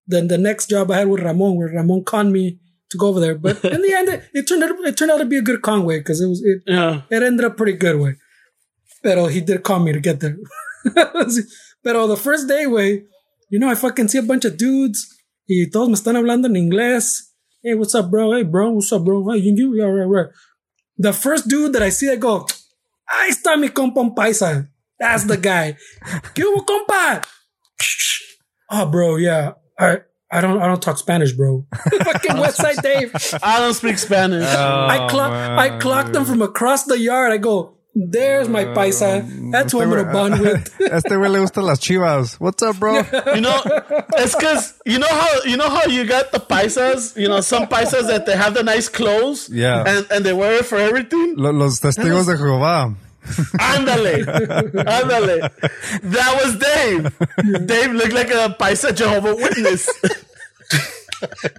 then the next job I had with Ramon, where Ramon conned me to go over there. But in the end, it, it turned out it turned out to be a good con way because it was it Yeah. it ended up pretty good way. Pero he did call me to get there. Pero the first day, way, you know, I fucking see a bunch of dudes y todos me están hablando en inglés. Hey, what's up, bro? Hey, bro, what's up, bro? Hey, you, you, yeah, right, right. The first dude that I see, I go, ahí está mi compa paisa. That's the guy. ¿Qué hubo, compa? Oh, bro, yeah. I, I don't, I don't talk Spanish, bro. fucking West Side Dave. I don't speak Spanish. Oh, I clock, I clocked them from across the yard. I go, there's my uh, paisa. That's who I'm gonna bond with. Este güey le gustan las chivas. What's up, bro? you know, it's because you know how you know how you got the paisas. You know, some paisas that they have the nice clothes. Yeah. and and they wear it for everything. Los testigos de Jehová. Ándale, ándale. That was Dave. Dave looked like a paisa Jehovah Witness.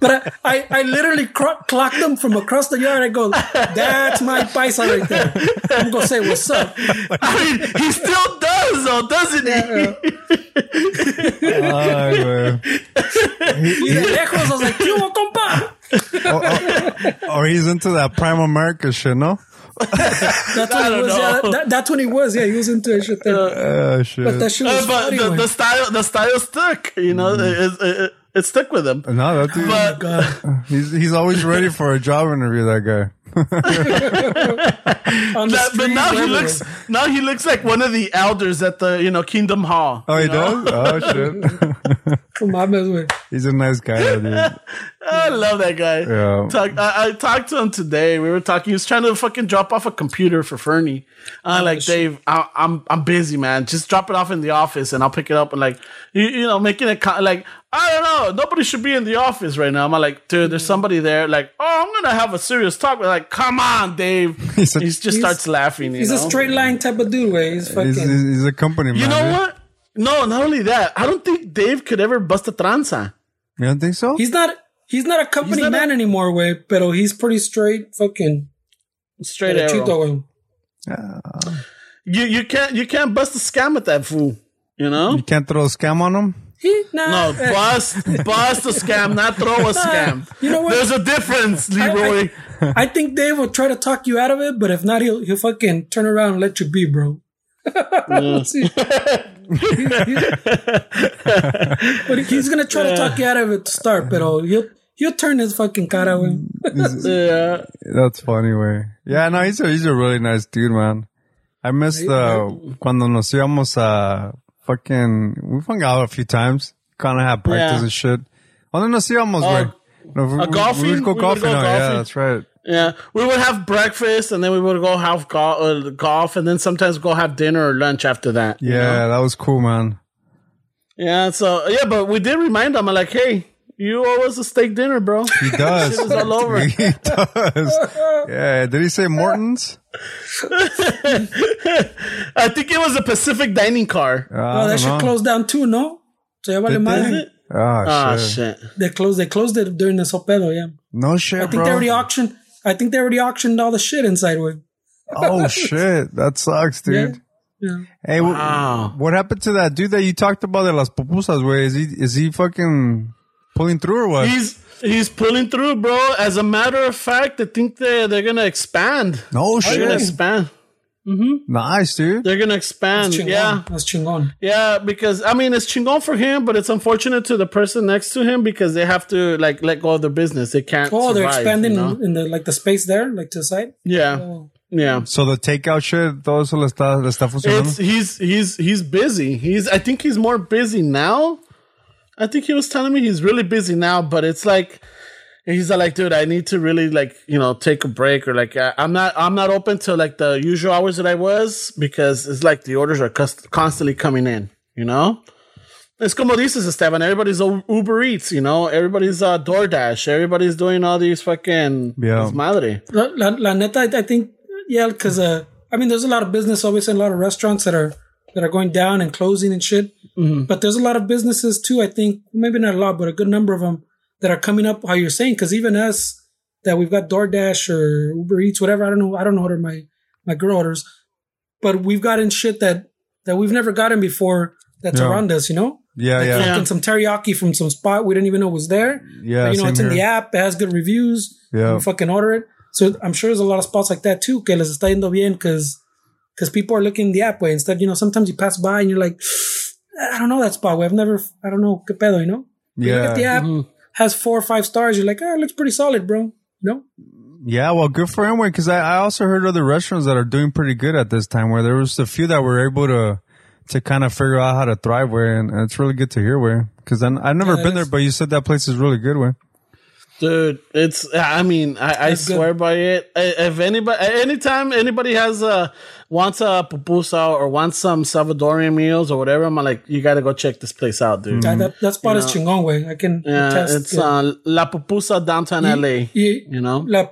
But I, I, I literally cro- clocked them from across the yard. I go, that's my paisa right there. I'm gonna say what's up. I mean, he still does, though, doesn't he? Ay, güey. Y de lejos, I was like, ¿qué hubo, compa? Or he's into that Primerica shit, no? That's when he don't was. Yeah, that, that's when he was. Yeah, he was into it. Shit then. Oh, shit. but that shit Uh, was but funny. the, man. the style, the style stuck. You know, it, it, it, it stuck with him. no, that dude, But God. he's, he's always ready for a job interview, that guy. On the That- but street, now he wherever. looks now he looks like one of the elders at the you know Kingdom Hall. Oh, he you know? does? Oh, shit. No mames, güey. He's a nice guy, dude. I love that guy. Yeah. Talk, I, I talked to him today. We were talking. He was trying to fucking drop off a computer for Fernie. I'm oh, like, Dave, I, I'm I'm busy, man. Just drop it off in the office, and I'll pick it up. And like, you, you know, making it co- like, I don't know. Nobody should be in the office right now. I'm like, dude, there's somebody there. Like, oh, I'm gonna have a serious talk. We're like, come on, Dave. He He's a- just He's- starts laughing. You He's know? a straight line type of dude. Way he's fucking. He's, he's he's a company man. You know dude. what? No, not only that. I don't think Dave could ever bust a tranza. You don't think so? he's not. He's not a company not man anymore. Way, pero he's pretty straight. Fucking Straight arrow. derechito, ah. way. You you can't you can't bust a scam with that fool. You know? You can't throw a scam on him? He nah. No, bust bust a scam, not throw a scam. You know what? There's a difference, Leroy. I think Dave will try to talk you out of it, but if not, he'll he'll fucking turn around and let you be, bro. See? He- he- but he's gonna try to talk you out of it to start, but he'll he'll turn his fucking cara away. yeah. That's funny, way. Yeah, no, he's a, he's a really nice dude, man. I missed, uh, cuando nos íbamos a fucking, we hung out a few times. Kind of had practice Yeah. and shit. ¿Dónde nos íbamos, güey? no, we, uh, golfing? We would go We would golfing. go oh, Yeah, that's right. Yeah, we would have breakfast and then we would go have go- uh, golf and then sometimes go have dinner or lunch after that. you Yeah, know? that was cool, man. yeah. So yeah, but we did remind them like, hey, you owe us a steak dinner, bro. He does. Shit is all over. he does. Yeah. Did he say Morton's? I think it was a Pacific dining car. Uh, Oh, I that don't shit know. closed down too, no? So ya vale Did they? madre. Oh, Oh shit. shit. They closed. They closed it during the sopedo. Yeah, No shit, I think bro. they already auctioned. I think they already auctioned all the shit inside. With oh, shit. That sucks, dude. yeah. Hey, Wow. what happened to that dude that you talked about de las pupusas, way? Is he, is he fucking pulling through or what? He's he's pulling through, bro. As a matter of fact, I think they they're gonna expand. no shit. expand. Mm-hmm. Nice, dude. They're gonna expand. Chingon. Yeah. that's chingon. Yeah, because I mean it's chingon for him, but it's unfortunate to the person next to him because they have to like let go of their business. They can't. Oh, they're expanding you know? in the like the space there, like to the side. Yeah, Oh. yeah. So the takeout shit, todo eso le está, le está funcionando. It's he's he's he's busy. He's I think he's more busy now. I think he was telling me he's really busy now, but it's like he's like, dude, I need to really like you know take a break or like I, I'm not I'm not open to like the usual hours that I was because it's like the orders are cust- constantly coming in. You know. It's como dices, Esteban. Everybody's Uber Eats, you know. Everybody's uh, DoorDash. Everybody's doing all these fucking Yeah. madre. La, la, la neta, I, I think yeah, because uh, I mean, there's a lot of business, obviously, a lot of restaurants that are that are going down and closing and shit. But there's a lot of businesses too. I think maybe not a lot, but a good number of them that are coming up. How you're saying, because even us that we've got DoorDash or Uber Eats, whatever. I don't know. I don't order my my girl orders, but we've gotten shit that that we've never gotten before. That's Yeah. around us, you know. yeah, Like yeah. Yeah. some teriyaki from some spot we didn't even know was there. Yeah, But, you know, same it's in the app. It has good reviews. Yeah. You fucking order it. So I'm sure there's a lot of spots like that too. Que les está yendo bien because because people are looking the app way instead. You know, sometimes you pass by and you're like, I don't know that spot. Way. I've never. I don't know. Que pedo, you know. You look at the Yeah. app mm-hmm. Has four or five stars. You're like, oh, it looks pretty solid, bro. No. Yeah, well, good for him, because I, I also heard other restaurants that are doing pretty good at this time, where there was a few that were able to to kind of figure out how to thrive where, and, it's really good to hear where, because I've never Yeah, been there, but you said that place is really good where. Dude, it's. I mean, I, I That's good. swear by it. If anybody, anytime anybody has a wants a pupusa or wants some Salvadorian meals or whatever, I'm like, you got to go check this place out, dude. That, that, that spot is chingon way. I can Yeah, attest. it's yeah. uh, La Pupusa downtown LA. Y- You know, La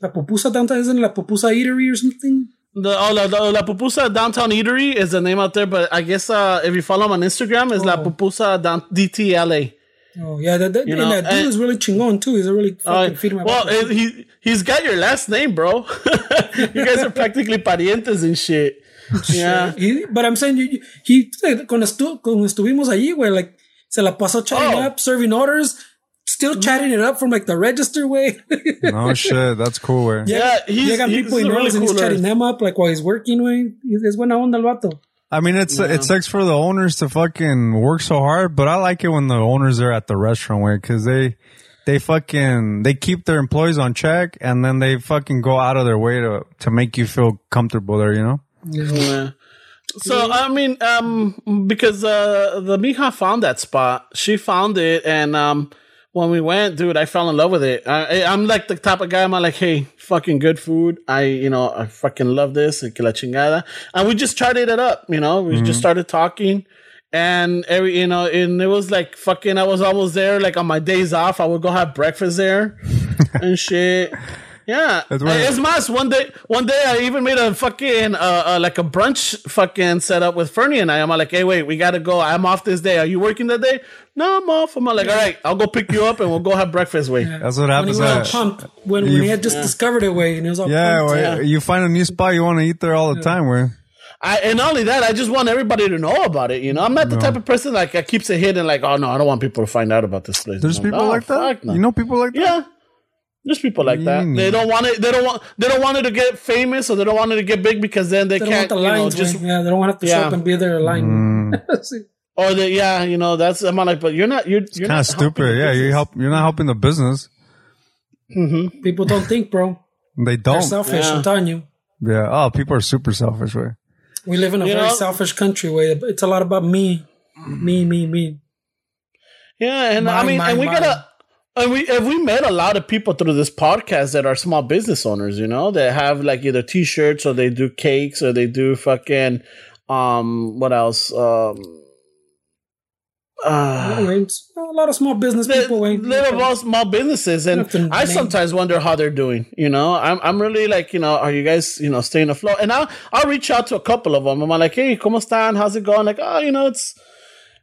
La pupusa downtown isn't La pupusa eatery or something. the oh la, la, La Pupusa downtown eatery is the name out there, but I guess uh, if you follow him on Instagram, is La Oh. Pupusa down DTLA. Oh yeah, that, that, You and know, that dude and- is really chingon too. He's a really fucking Uh, feeding my well, back. he he's got your last name, bro. you guys are practically parientes and shit. Yeah. He, but I'm saying, you, you- he, cuando, estu, cuando estuvimos allí, güey, like, se la pasó chatting Oh. up, serving orders, still chatting it up from like the register way. Oh shit, that's cool where. Yeah, he's- Llegan he's people in a really early and he's chatting them up, like while he's working, way. He's es buena onda el vato. I mean, it's it sucks for the owners to fucking work so hard, but I like it when the owners are at the restaurant way because they they fucking they keep their employees on check and then they fucking go out of their way to to make you feel comfortable there. You know. Yeah. So I mean, um, because uh, the Mija found that spot, she found it, and um, when we went, dude, I fell in love with it. I, I'm like the type of guy. I'm like, hey, fucking good food. I, you know, I fucking love this. Que la chingada. And we just tried it up. You know, we just mm-hmm. started talking. And every, you know, and it was like fucking, I was almost there. Like on my days off, I would go have breakfast there and shit. Yeah. That's where- It's mas, one day, one day I even made a fucking, uh, uh, like a brunch fucking setup with Fernie and I. I'm like, hey, wait, we gotta go. I'm off this day. Are you working that day? No, I'm off. I'm like, all right, I'll go pick you up and we'll go have breakfast. Wait. That's what When he happens. was all at- pumped, when, when he had just discovered it, way, and it was all yeah, pumped. Yeah. you find a new spot, you want to eat there all the time. Where I, and not only that, I just want everybody to know about it. You know, I'm not the type of person like that keeps it hidden. Like, oh no, I don't want people to find out about this place. there's No, people no, like that. no. You know people like that. Yeah, there's people like that. Mm. They don't want it. They don't want. They don't want it to get famous, or they don't want it to get big because then they, They can't. the You know, just way. yeah. They don't want to have to show up and be there line. Mm. Or they, yeah, you know, that's. I'm like, but you're not. You're, you're Kind not of stupid. Yeah, you help. You're not helping the business. People don't think, bro. They They're don't. selfish. Yeah. I'm telling you. Yeah. Oh, people are super selfish. Way. We live in a You very know- selfish country where it's a lot about me, me, me, me. Yeah, and I mean, mine, and we mine. gotta. And we and we met a lot of people through this podcast that are small business owners, you know, that have like either t-shirts or they do cakes or they do fucking um what else? Um uh, a lot of small business people. Wayne. little small- small businesses and I sometimes wonder how they're doing, you know. I'm I'm really like, you know, are you guys, you know, staying afloat? And I'll I'll reach out to a couple of them. I'm like, "Hey, ¿cómo están? How's it going?" Like, "Oh, you know, it's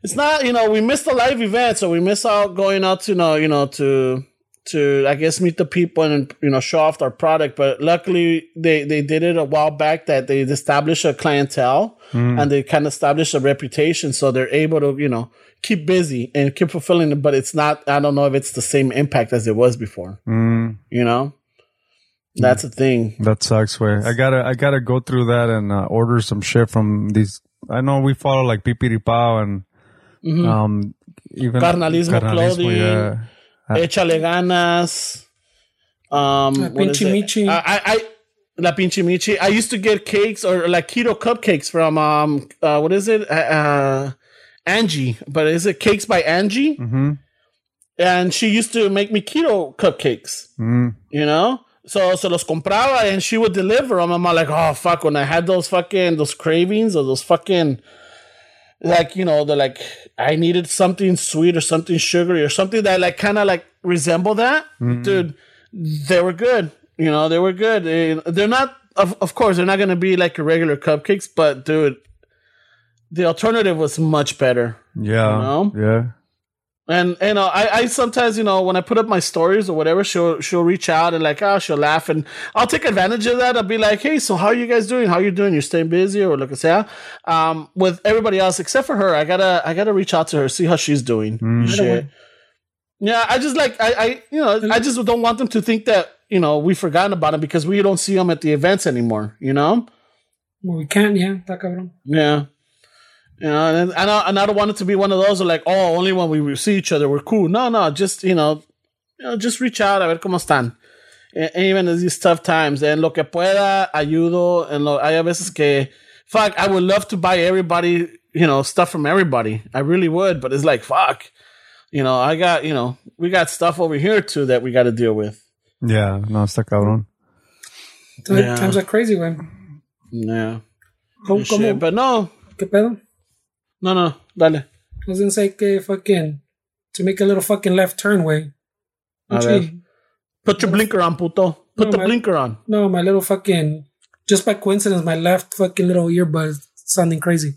it's not, you know, we missed the live event, so we miss out going out to, you know, you know, to to I guess meet the people and you know show off our product. But luckily, they they did it a while back that they established a clientele and they kind of established a reputation, so they're able to you know keep busy and keep fulfilling it. But it's not. I don't know if it's the same impact as it was before. Mm, You know, that's the thing. that sucks. Way. I gotta. I gotta go through that and uh, order some shit from these. I know we follow like Pipiripao and um even Carnalismo clothing. Yeah. Échale ganas. Um, La Pinche? Michi. I, I, I, La Pinche Michi. I used to get cakes or like keto cupcakes from um, uh, what is it? Uh, uh, Angie, but is it cakes by Angie? Mm-hmm. And she used to make me keto cupcakes. Mm. You know. So, so los compraba and she would deliver them. I'm like, oh fuck! When I had those fucking those cravings or those fucking like you know the like I needed something sweet or something sugary or something that like kind of like resemble that, mm-hmm. dude. They were good. You know, they were good. They, they're not, of of course, they're not gonna be like your regular cupcakes, but dude, the alternative was much better. Yeah. know? Yeah. And you know, I, I sometimes, you know, when I put up my stories or whatever, she'll she'll reach out and like, oh, she'll laugh, and I'll take advantage of that. I'll be like, hey, so how are you guys doing? How are you doing? You're staying busy or lo que sea. Um, with everybody else except for her, I gotta I gotta reach out to her, see how she's doing. and Shit. Yeah, I just like I, I you know I just don't want them to think that you know we've forgotten about them because we don't see them at the events anymore. You know. Well, we can't, yeah. Está cabrón. Yeah. You know, and, and, I, and I don't want it to be one of those like, oh, only when we see each other we're cool. No, no, just you know, you know, just reach out a ver cómo están. E- even in these tough times, and lo que pueda ayudo. And lo, hay a veces que, fuck, I would love to buy everybody, you know, stuff from everybody. I really would, but it's like, fuck, you know, I got, you know, we got stuff over here too that we got to deal with. Yeah. No, está cabrón. Yeah. Times are crazy, güey. Yeah, ¿Cómo, Shit, cómo, but no, ¿Qué pedo? No, no, dale. I was gonna say que fucking to make a little fucking left turn way. A Gee, ver. Put your blinker on, puto. Put No, the man. blinker on. No, my little fucking just by coincidence, my left fucking little earbud sounding crazy.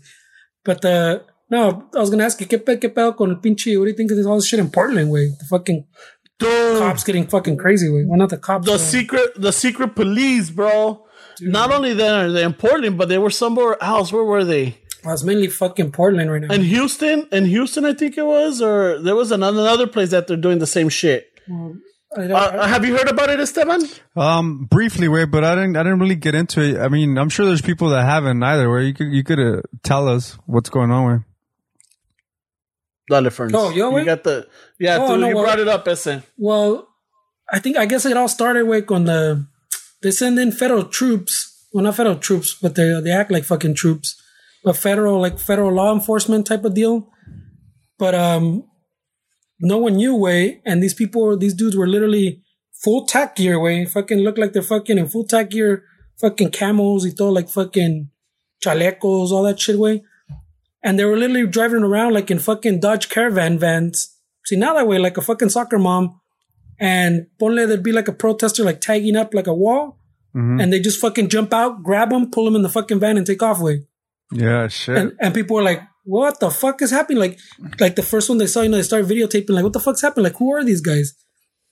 But uh no, I was gonna ask you, ¿qué, qué pedo con el pinche? What do you think of this, all this shit in Portland, way? The fucking Dude, cops getting fucking crazy, way. Well, not the cops. the secret, the secret police, bro. Not only then are they in Portland, but they were somewhere else. Where were they? Well, it's mainly fucking Portland right now. In Houston, in Houston, I think it was, or there was another, another place that they're doing the same shit. I Uh, have you heard about it, Esteban? Um, briefly, way, but I didn't. I didn't really get into it. I mean, I'm sure there's people that haven't either. Where you could you could uh, tell us what's going on. Where Dale, Ferns. Oh, yo, you wait. got the yeah. Oh, dude, no, you well- brought it up, Ese. Well, I think I guess it all started with when the they send in federal troops. Well, not federal troops, but they they act like fucking troops a federal like federal law enforcement type of deal. But um, no one knew way, and these people, these dudes were literally full tack gear way. Fucking look like they're fucking in full tack gear, fucking camels, y throw like fucking chalecos, all that shit way. And they were literally driving around like in fucking Dodge Caravan vans. See, now that way, like a fucking soccer mom. And ponle, there'd be like a protester like tagging up like a wall. And they just fucking jump out, grab them, pull them in the fucking van and take off way. Yeah, shit. And, and people were like, what the fuck is happening? Like, like the first one they saw, you know, they started videotaping, like, what the fuck's happening? Like, who are these guys?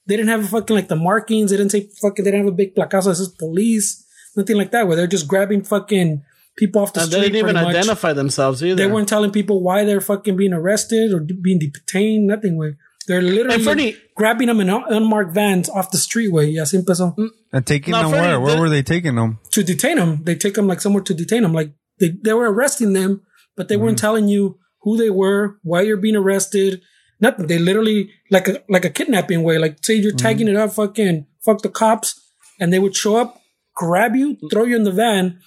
They didn't have fucking like the markings. They didn't say fucking, they didn't have a big placazo that says police, nothing like that, where they're just grabbing fucking people off the And they didn't even much. identify themselves either. They weren't telling people why they're fucking being arrested or being detained, nothing way. They're literally And Freddie- grabbing them in unmarked vans off the street way. Y así empezó. and taking No, them Freddie, where? Where the- were they taking them? To detain them, they take them like somewhere to detain them. Like they, they were arresting them, but they weren't mm. telling you who they were, why you're being arrested. Nothing. They literally like a like a kidnapping way. Like say you're mm. tagging it up, fucking fuck the cops, and they would show up, grab you, throw you in the van,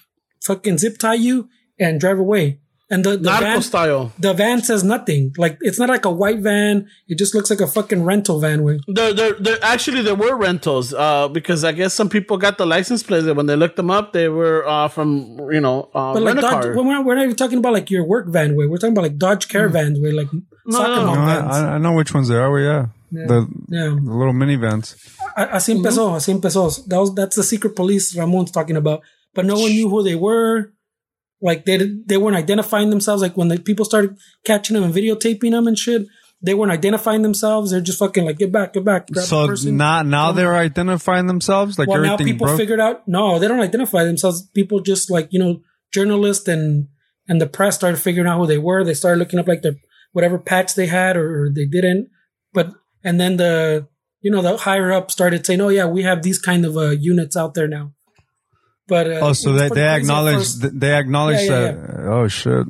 fucking zip tie you, and drive away. And the, the van, style. the van says nothing. Like it's not like a white van. It just looks like a fucking rental van. Way. There, there, there, actually, there were rentals uh, because I guess some people got the license plates. and When they looked them up, they were uh, from you know uh, But like Dodge, car. we're not, we're not even talking about like your work van way. We're talking about like Dodge Caravans way, like soccer no, mom No, vans. I, I know which ones they are. well, Yeah, the, yeah, the little minivans. A- así empezó, así empezó. That was that's the secret police Ramon's talking about. But no one knew who they were. Like they they weren't identifying themselves. Like when the people started catching them and videotaping them and shit, they weren't identifying themselves. They're just fucking like get back, get back. So now, now they're identifying themselves. Like well, now people broke. figured out. No, they don't identify themselves. People just like you know, journalists and and the press started figuring out who they were. They started looking up like their whatever patch they had or, or they didn't. But and then the you know the higher up started saying, "Oh yeah, we have these kind of uh, units out there now." But uh, oh, so they, pretty they crazy acknowledge first. they acknowledge Yeah, yeah, that. Oh shit!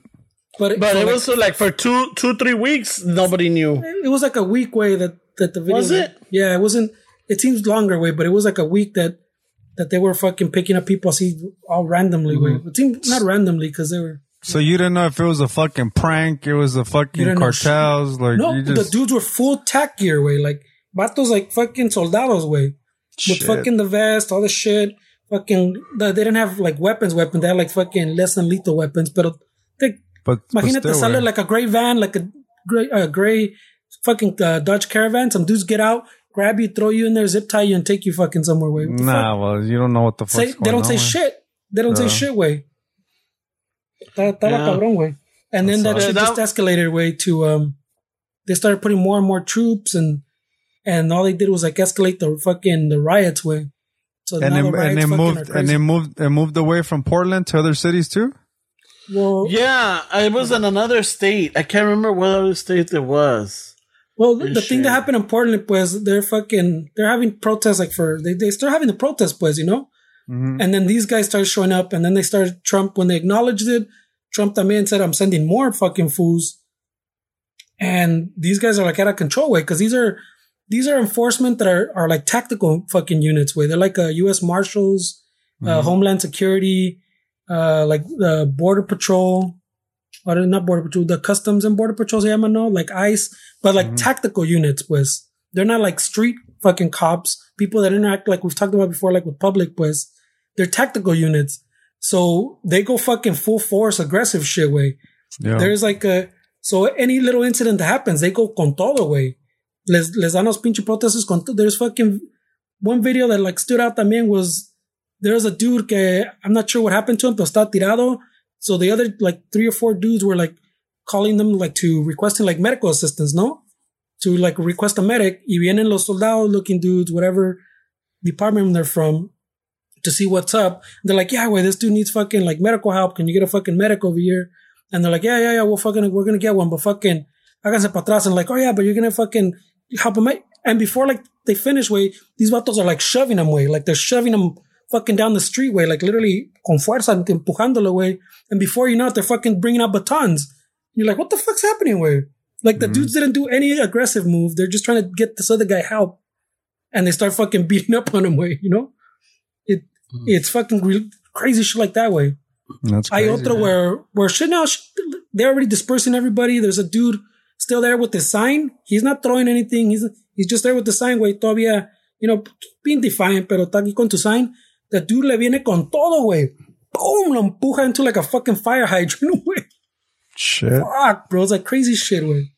but but so, it like, was like for two, two, three weeks, nobody knew. it was like a week way that that the video Was it? Yeah, it wasn't. It seems longer way, but it was like a week that that they were fucking picking up people see all randomly way. Mm-hmm. It seemed not randomly because they were. So you didn't know if it was a fucking prank, it was a fucking cartels, like No, you the dudes were full tack gear way, like vatos like fucking soldados way, with Shit. fucking the vest, all the shit. Fucking, they didn't have like weapons, weapons. They had like fucking less than lethal weapons. But they, but, but imagínate still, sale eh. like a gray van, like a gray, a gray fucking uh, Dodge Caravan. Some dudes get out, grab you, throw you in there, zip tie you, and take you fucking somewhere way. What the Nah, well, you don't know what the fuck. say, they don't say shit. They don't say shit way. Está, está Yeah. cabrón, way. And then that shit Yeah, just that- escalated way to um they started putting more and more troops and and all they did was like escalate the fucking the riots way. So And now then, the and they moved and they moved and moved away from Portland to other cities too. well, Yeah, it was in another state. I can't remember what other state it was. well, the, the thing that happened in Portland was they're fucking they're having protests like for they they start having the protest pues, you know. Mm-hmm. And then these guys started showing up, and then they started Trump when they acknowledged it. Trump también said, "I'm sending more fucking fools." And these guys are like out of control way because these are these are enforcement that are are like tactical fucking units way. They're like uh, U.S. Marshals, uh, Homeland Security, uh, like uh, Border Patrol, or not Border Patrol, the Customs and Border Patrol, se llaman, no, like ICE, but like tactical units, pues. They're not like street fucking cops, people that interact like we've talked about before, like with public, pues. They're tactical units. So they go fucking full force, aggressive shit way. Yeah. There's like a, so any little incident that happens, they go con todo, way. Les, les dan los protestos con. There's fucking one video that like stood out también was there's a dude que I'm not sure what happened to him, pero está tirado. So the other like three or four dudes were like calling them like to requesting like medical assistance, no? To like request a medic. Y vienen los soldados looking dudes, whatever department they're from, to see what's up. they're like, yeah, wait, this dude needs fucking like medical help. Can you get a fucking medic over here? And they're like, yeah, yeah, yeah, we'll fucking, we're gonna get one, but fucking, háganse para atrás. And like, oh yeah, but you're gonna fucking help him out. And before like they finish, way, these vatos are like shoving them way, like they're shoving them fucking down the street way, like literally con fuerza, empujándolo way. And before you know it, they're fucking bringing out batons. You're like, what the fuck's happening way? Like the mm-hmm. dudes didn't do any aggressive move. They're just trying to get this other guy help. And they start fucking beating up on him way, you know? It, mm. it's fucking real crazy shit like that way. That's Hay crazy. otro man. where where shit now they're already dispersing everybody. There's a dude still there with the sign. He's not throwing anything. He's he's just there with the sign, güey. Todavía, you know, being defiant, pero está aquí con tu sign. The dude le viene con todo, güey. Boom, lo empuja into like a fucking fire hydrant, güey. Shit. Fuck, bro. It's like crazy shit, way.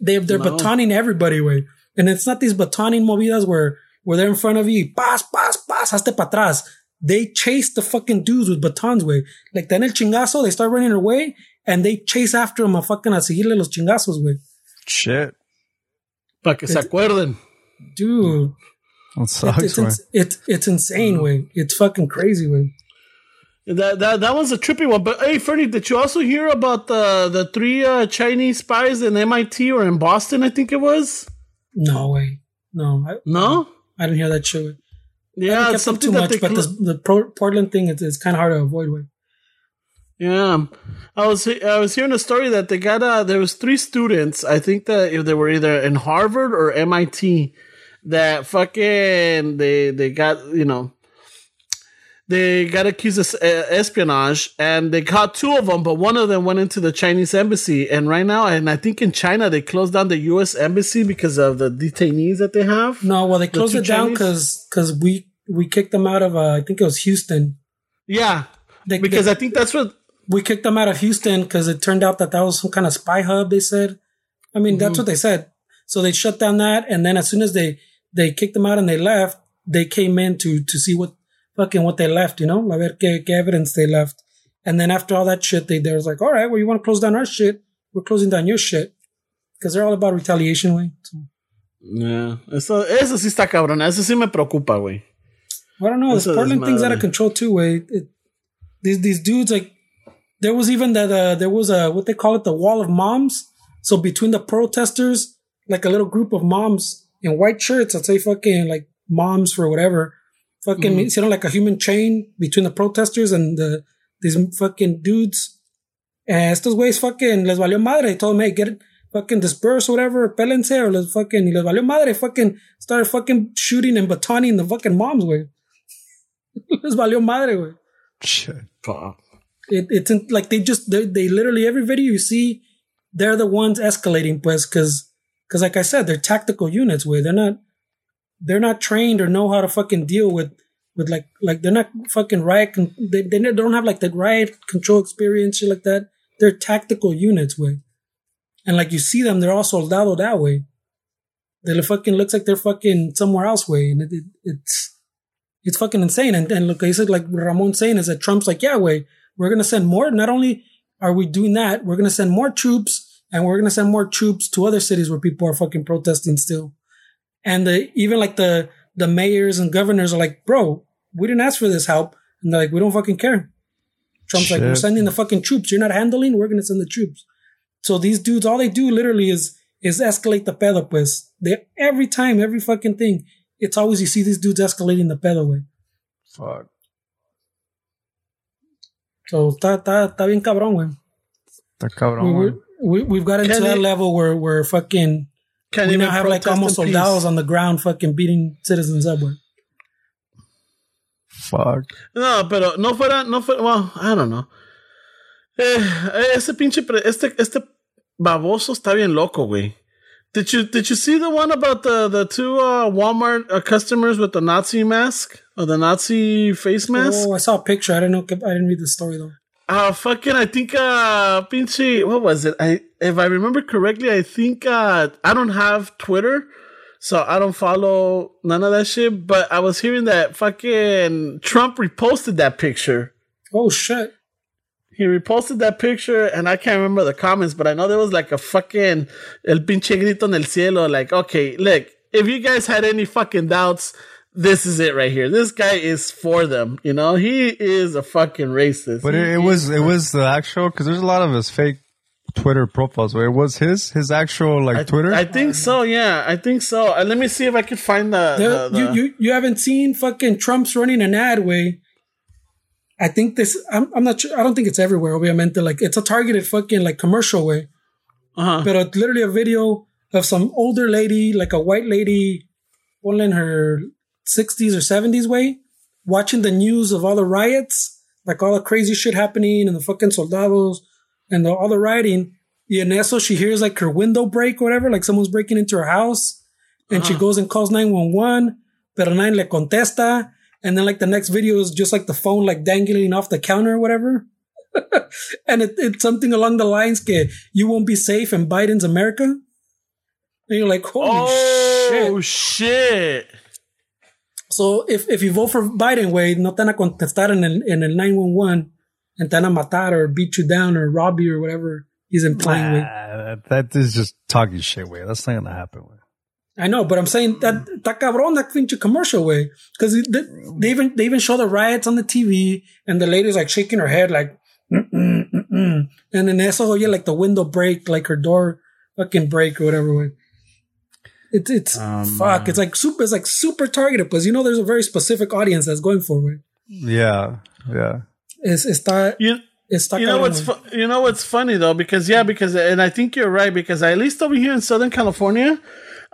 They they're No. batoning everybody, way. And it's not these batoning movidas where where they're in front of you, pas, pas, pas, hazte pa atrás. They chase the fucking dudes with batons, way. Like then el chingazo, they start running away and they chase after him a fucking a seguirle los chingazos, way. Shit. Para que se acuerden. Dude, That it- sucks, it's, man. ins- it's it's insane, way. It's fucking crazy, way. That that that was a trippy one. But hey, Fernie, did you also hear about the the three uh, Chinese spies in MIT or in Boston? I think it was. No way. No, I, No. I didn't hear that shit. Way. Yeah, haven't it's kept up something too that much, they but cl- this, the Pro- Portland thing is, is kind of hard to avoid, way. Yeah, I was I was hearing a story that they got uh there was three students. I think that if they were either in Harvard or MIT that fucking they they got you know they got accused of uh, espionage and they caught two of them, but one of them went into the Chinese embassy. And right now, and I think in China they closed down the U.S. embassy because of the detainees that they have. No, well, they closed two it down because because we we kicked them out of uh, I think it was Houston. Yeah, They, because they- I think that's what we kicked them out of Houston because it turned out that that was some kind of spy hub. They said, I mean, that's what mm-hmm. they said. So they shut down that, and then as soon as they they kicked them out and they left, they came in to to see what fucking what they left. You know, a ver qué, qué evidence they left. And then after all that shit, they they was like, all right, well, you want to close down our shit? We're closing down your shit because they're all about retaliation, way. So, Yeah, eso, eso sí está cabrón. Eso sí me preocupa, güey. I don't know. This Portland thing's out of control too. Way these these dudes like there was even that uh, there was a what they call it the wall of moms. So between the protesters, like a little group of moms in white shirts, I'd say fucking like moms for whatever, fucking Mm-hmm. hicieron like a human chain between the protesters and the these fucking dudes. And estos güeyes fucking les valió madre. They told them, hey, get it, fucking disperse, whatever, pélense, or les fucking, y les valió madre. Fucking started fucking shooting and batoning the fucking moms, güey. les valió madre, güey. Shit. Fuck. It, it's like they just, they, they literally, every video you see, they're the ones escalating, pues, cause, cause like I said, they're tactical units, where they're not, they're not trained or know how to fucking deal with, with like, like they're not fucking riot, con- they, they don't have like the riot control experience, shit like that. They're tactical units, way. And like you see them, they're all soldado that way. They fucking looks like they're fucking somewhere else way. And it, it, it's, it's fucking insane. And, and look, I said, like Ramon saying is that Trump's like, yeah, way, we're going to send more. Not only are we doing that, we're going to send more troops and we're going to send more troops to other cities where people are fucking protesting still. And the, even like the, the mayors and governors are like, bro, we didn't ask for this help. And they're like, we don't fucking care. Trump's like, we're sending the fucking troops. You're not handling. We're going to send the troops. So these dudes, all they do literally is, is escalate the pedo, pues. They, every time, every fucking thing, it's always you see these dudes escalating the pedo, way. Fuck. So está, está, está bien cabrón, güey. Está We, cabrón, we, güey. we, we've got into Can that it- level where, where fucking, Can't we now have like almost soldados on the ground fucking beating citizens up, güey. Fuck. No, pero no fuera, no fuera, well, I don't know. Eh, ese pinche, pre- este, este baboso está bien loco, güey. Did you, did you see the one about the, the two, uh, Walmart uh, customers with the Nazi mask? Or the Nazi face mask? Oh, I saw a picture. I didn't know. I didn't read the story though. Uh, fucking, I think, uh, pinche, what was it? I, if I remember correctly, I think, uh, I don't have Twitter, so I don't follow none of that shit, but I was hearing that fucking Trump reposted that picture. Oh shit! He reposted that picture, and I can't remember the comments, but I know there was like a fucking, el pinche grito en el cielo, like, okay, look, if you guys had any fucking doubts, this is it right here. This guy is for them, you know? He is a fucking racist. But He it, it is was it was the actual because there's a lot of his fake Twitter profiles. Where it was his his actual like I, Twitter. I think so. Yeah, I think so. Uh, let me see if I can find the. The- the- the- you, you you haven't seen fucking Trump's running an ad way. I think this. I'm, I'm not sure. I don't think it's everywhere. Obviamente, like it's a targeted fucking like commercial way. uh-huh. But it's literally a video of some older lady, like a white lady, only in her 60s or 70s way, watching the news of all the riots, like all the crazy shit happening and the fucking soldados and the, all the rioting. En eso she hears like her window break or whatever, like someone's breaking into her house. And she goes and calls 911, pero 9 le contesta. And then like the next video is just like the phone like dangling off the counter or whatever. and it, it's something along the lines que you won't be safe in Biden's America. And you're like, holy shit. Oh shit! So if, if you vote for Biden, way, no te van a contestar en el, en el 911 and te van a matar or beat you down or rob you or whatever he's implying. way. Ah, that is just talking shit, way. That's not gonna happen. Way. I know, but I'm saying that mm. that cabrón that pinche commercial way because they, they even they even show the riots on the TV and the lady's like shaking her head like, mm-mm, mm-mm. and then eso oye like the window break like her door fucking break or whatever way. It's it's oh, fuck. It's like super. It's like super targeted because you know there's a very specific audience that's going for it. Yeah, yeah. It's it's está You está you know what's fu- you know what's funny though because yeah because and I think you're right because at least over here in Southern California,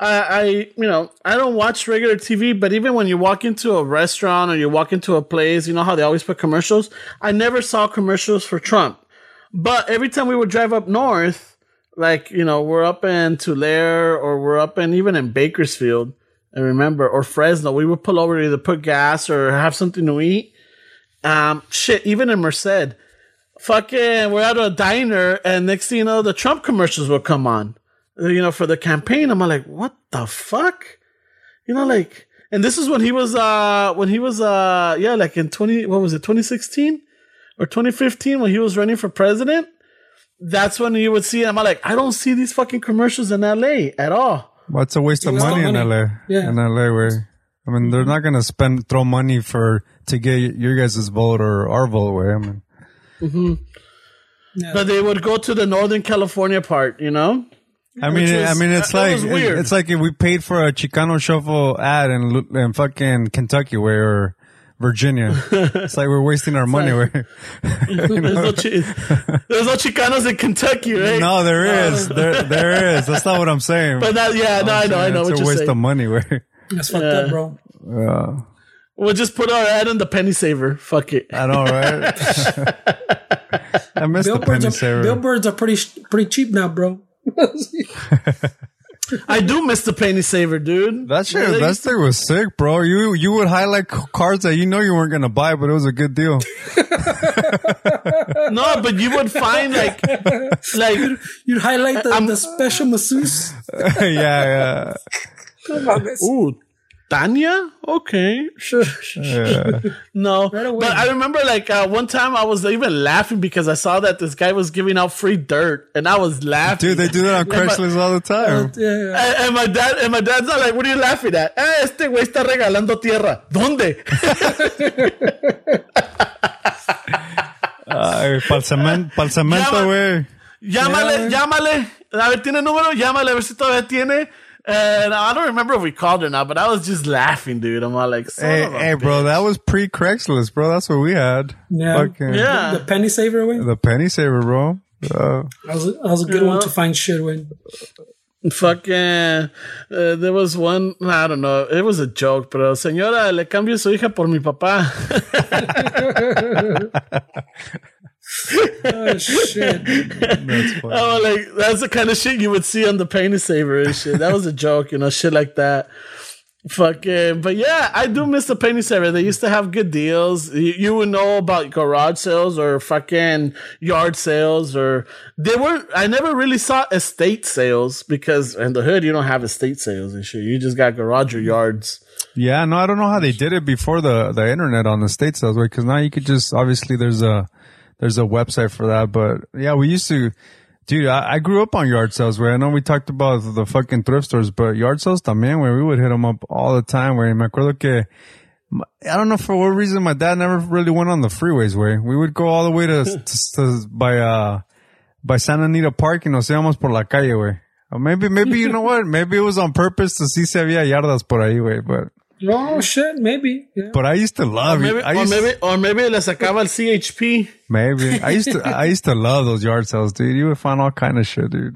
I, you know I don't watch regular TV but even when you walk into a restaurant or you walk into a place you know how they always put commercials? I never saw commercials for Trump. But every time we would drive up north like you know we're up in Tulare or we're up in even in Bakersfield I remember or Fresno we would pull over to either put gas or have something to eat. Um shit even in Merced fucking we're at a diner and next thing you know the Trump commercials will come on. Uh, You know, for the campaign. I'm like, what the fuck? You know, like and this is when he was uh when he was uh yeah, like in twenty what was it, twenty sixteen? Or twenty fifteen when he was running for president? That's when you would see him. I'm like, I don't see these fucking commercials in LA at all. Well, it's a waste of waste of money, in. LA. Yeah. In LA, where I mean, they're not gonna spend throw money for to get your guys' vote or our vote. Way, I mean, But they would go to the Northern California part, you know? I mean, Which I mean, it's that- that like was weird. it's like if we paid for a Chicano shuffle ad in in fucking Kentucky, where or Virginia. it's like we're wasting our money. Where There's no, chi- there's no Chicanos in Kentucky, right? no, there is, there there is. That's not what I'm saying. But that, yeah, no, I know, I know it's what a waste saying. of money. Where That's fucked up, bro. uh, We'll just put our ad in the penny saver. Fuck it. I know, right? I miss the Billboards penny are, saver. billboards are pretty pretty cheap now, bro. I do miss the penny saver, dude. That shit, Yeah, they that used thing was sick, bro. You you would highlight cards that you know you weren't gonna buy, but it was a good deal. no, but you would find like, like You'd highlight the, the special masseuse. yeah, yeah. Ooh, Tanya? Okay. No, away. but I remember like uh, one time I was even laughing because I saw that this guy was giving out free dirt, and I was laughing. Dude, they do that on Craigslist all the time. Yeah, yeah. And, and my dad, and my dad's not like, "What are you laughing at?" Eh, este güey está regalando tierra. ¿Dónde? Ay, pa'l cemento, pa'l cemento, Llama- güey. llámale, llámale. A ver, tiene número. Llámale a ver si todavía tiene. And I don't remember if we called or not, but I was just laughing, dude. I'm all like, son Hey, of a hey, bro, that was pre Craigslist, bro. That's what we had. Yeah. Fucking, Yeah. The penny saver way. The penny saver, bro. Uh, That was, that was a good Yeah. one to find shit with. Fucking, uh, there was one, I don't know, it was a joke, pero señora, le cambio su hija por mi papá. Oh shit! that's funny. Oh, like that's the kind of shit you would see on the penny saver and shit. That was a joke, you know, shit like that. Fucking, but yeah, I do miss the penny saver. They used to have good deals. You, you would know about garage sales or fucking yard sales, or they weren't. I never really saw estate sales because in the hood you don't have estate sales and shit. You just got garage or yards. Yeah, no, I don't know how they did it before the the internet on the states sales, way. Because now you could just obviously there's a there's a website for that. But yeah, we used to, dude. I, I grew up on yard sales. Where I know we talked about the fucking thrift stores, but yard sales también. Where we would hit them up all the time. Where me acuerdo que I don't know for what reason my dad never really went on the freeways. way. we would go all the way to, to, to by uh by Santa Anita Park and nos íbamos por la calle. Or maybe, maybe you know what? Maybe it was on purpose to see si había yardas por ahí, güey. But Oh shit! Maybe. Yeah. but I used to love Maybe, it. I or maybe, or maybe le sacaba el CHP. maybe I used to I used to love those yard sales, dude. You would find all kind of shit, dude.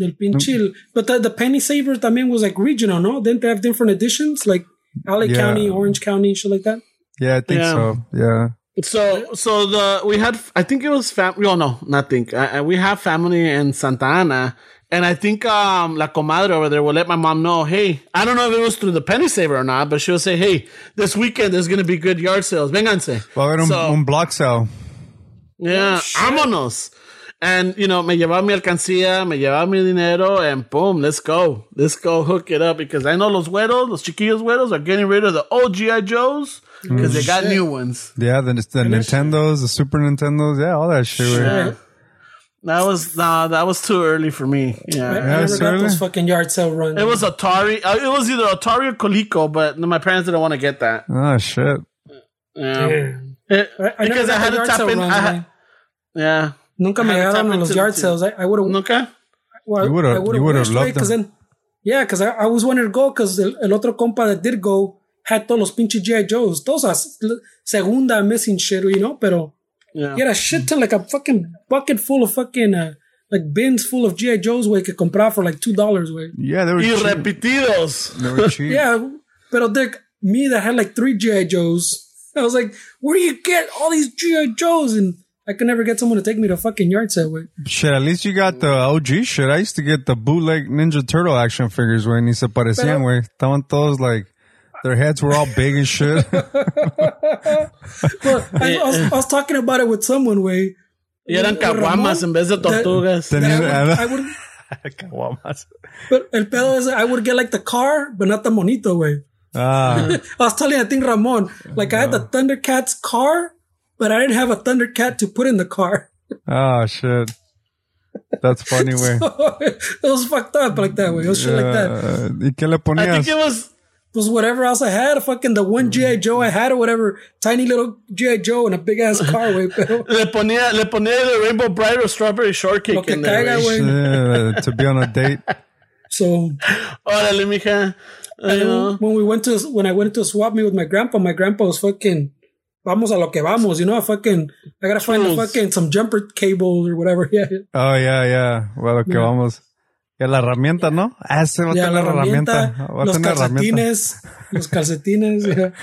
El pinche. But the, the penny saver también was like regional, no? Didn't they have different editions like LA Yeah. County, Orange County, shit like that? Yeah, I think Yeah. so. Yeah. So, so the we had, I think it was family. Oh no, not think. I, I- we have family in Santa Ana, and I think um la comadre over there will let my mom know. Hey, I don't know if it was through the penny saver or not, but she'll say, "Hey, this weekend there's gonna be good yard sales. Vénganse." Va a haber un, So- un block sale. Yeah, vámonos. And, you know, me llevaba mi alcancía, me llevaba mi dinero, and boom, let's go. Let's go hook it up because I know los güeros, los chiquillos güeros are getting rid of the old G.I. Joes because they got new ones. Yeah, the, the Nintendos, the Super Nintendos, yeah, all that shit. güey. Yeah. That was, nah, that was too early for me. I, Yeah. I never got those fucking yard sale runs. It was Atari. Uh, it was either Atari or Coleco, but my parents didn't want to get that. Oh, shit. Yeah. Damn. It- I, I because I had the to yard tap sale in. runs, I had- yeah. Nunca me I llegaron a los yard the- sales. I, I would have. Okay. Well, You would've- you would've loved right? 'Cause them. then, yeah, because I, I was wanting to go because el, el otro compa that did go had todos los pinches G.I. Joes. Todos a segunda missing shit, you know, pero Yeah. he had a shit ton, like a fucking bucket full of fucking, uh, like bins full of G.I. Joes, way, que compraba for like $2, way. Yeah, they were Y cheap. repetidos. They were cheap. Yeah, pero Dick, me that had like three G.I. Joes, I was like, where do you get all these G.I. Joes? And I could never get someone to take me to fucking yard sale, way. Shit, at least you got the OG shit. I used to get the bootleg Ninja Turtle action figures, güey. Ni se parecían, güey. Estaban todos like, their heads were all big and shit. Well, I, I, was, I was talking about it with someone, way. Y eran caguamas en vez de tortugas. that Tenía- I would, I would, but el pedo is I would get like the car, but not the monito way. ah, I was telling I think Ramon, like I had the Thundercats car, but I didn't have a Thundercat to put in the car. oh, shit. That's funny, güey. it was fucked up like that way. It was shit like that. ¿Y qué le I think it was was whatever else I had, fucking the one GI mm-hmm. Joe I had or whatever, tiny little GI Joe in a big ass car, way. Pero le ponía le ponía the Rainbow Brite or Strawberry lo Shortcake que in there. caiga, güey. güey. Yeah, uh, to be on a date. So Órale, mija. You know. when we went to when I went to swap me with my grandpa, my grandpa was fucking vamos a lo que vamos, you know, I fucking I gotta find the Tools. fucking some jumper cable or whatever. Yeah. Oh, yeah, yeah. Bueno, que vamos. Y la herramienta, ¿no? Ah, ese va a Ya, la tener herramienta, Va a los tener herramienta. calcetines, los calcetines, yeah.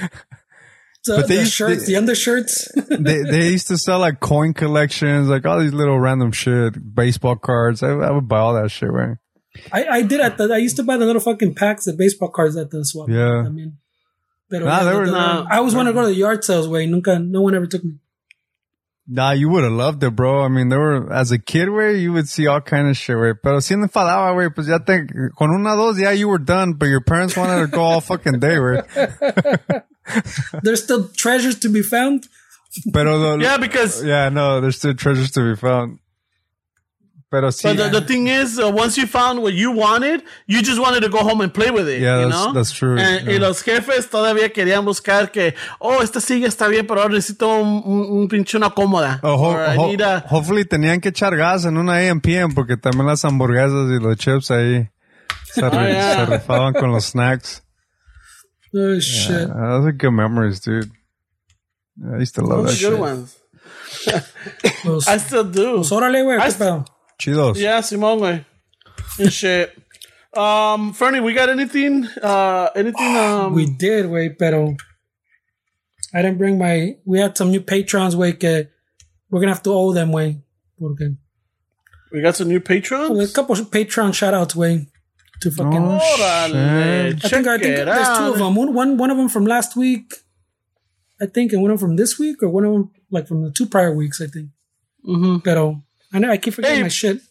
So But they the used- shirts, they- the undershirts. they they used to sell like coin collections, like all these little random shit, baseball cards. I, I would buy all that shit, right? I, I did at the, I used to buy the little fucking packs of baseball cards at the swap. Yeah. I mean, Nah, yeah, they the- were not- I always wanted to go to the yard sales way. Nunca, no one ever took me. Nah, you would have loved it, bro. I mean, there were, as a kid, way you would see all kind of shit, way. Pero si enfadaba, way, pues ya te, con una dos, yeah, you were done, but your parents wanted to go all fucking day, way. There's still treasures to be found. Pero, the, Yeah, because yeah, no, there's still treasures to be found. Pero sí, but the, the thing is, uh, once you found what you wanted, you just wanted to go home and play with it. Yeah, you that's- know? that's true, And, yeah. Y los jefes todavía querían buscar que, oh, esta silla está bien, pero ahora necesito un, un, un pinche una cómoda. Oh, ho- ho- a- hopefully tenían que echar gas en una AMPM porque también las hamburguesas y los chips ahí se, Oh, yeah. se rifaban con los snacks. Oh shit! Uh, those are good memories, dude. I used to love that Those good shit. ones. Los, I still do. los órale, güey. I ¿Qué pedo? Chidos. Yeah, Simón, güey. And shit. Um, Fernie, we got anything? Uh, anything? Um, We did, güey, pero I didn't bring my. We had some new patrons, güey, que we're gonna have to owe them, güey. Porque we got some new patrons. a couple of Patreon shout outs, güey. To fucking. Oh, shit. I think I think it there's two of them. One, one one of them from last week, I think, and one of them from this week, or one of them like from the two prior weeks, I think. Mm-hmm. Pero I know I keep forgetting Hey. my shit.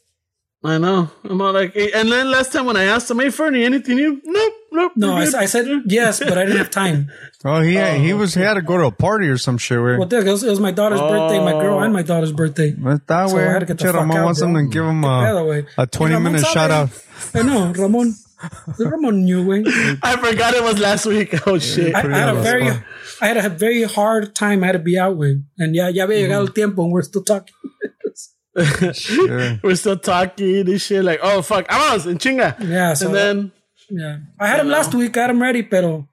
I know. I'm all like, hey, and then last time when I asked him, hey, Fernie, anything new? Nope, nope. No, I. I said yes, but I didn't have time. Oh, he he oh, was he had to go to a party or some shit. Where Well, it was, it was my daughter's birthday, my girl, oh. and my daughter's birthday. that So I had to get the way, fuck Ramon out, wants bro. him to give him a, a twenty Ramon minute shout out. I know Ramon. Ramon knew, way. I forgot it was last week. Oh, shit. I, I had a very, spot. I had a very hard time. I had to be out with, and yeah, ya había llegado el tiempo, and we're still talking. Sure. We're still talking and shit. Like, oh, fuck. Vamos, en chinga. Yeah, so and then, yeah, I had him last week. I had him ready, pero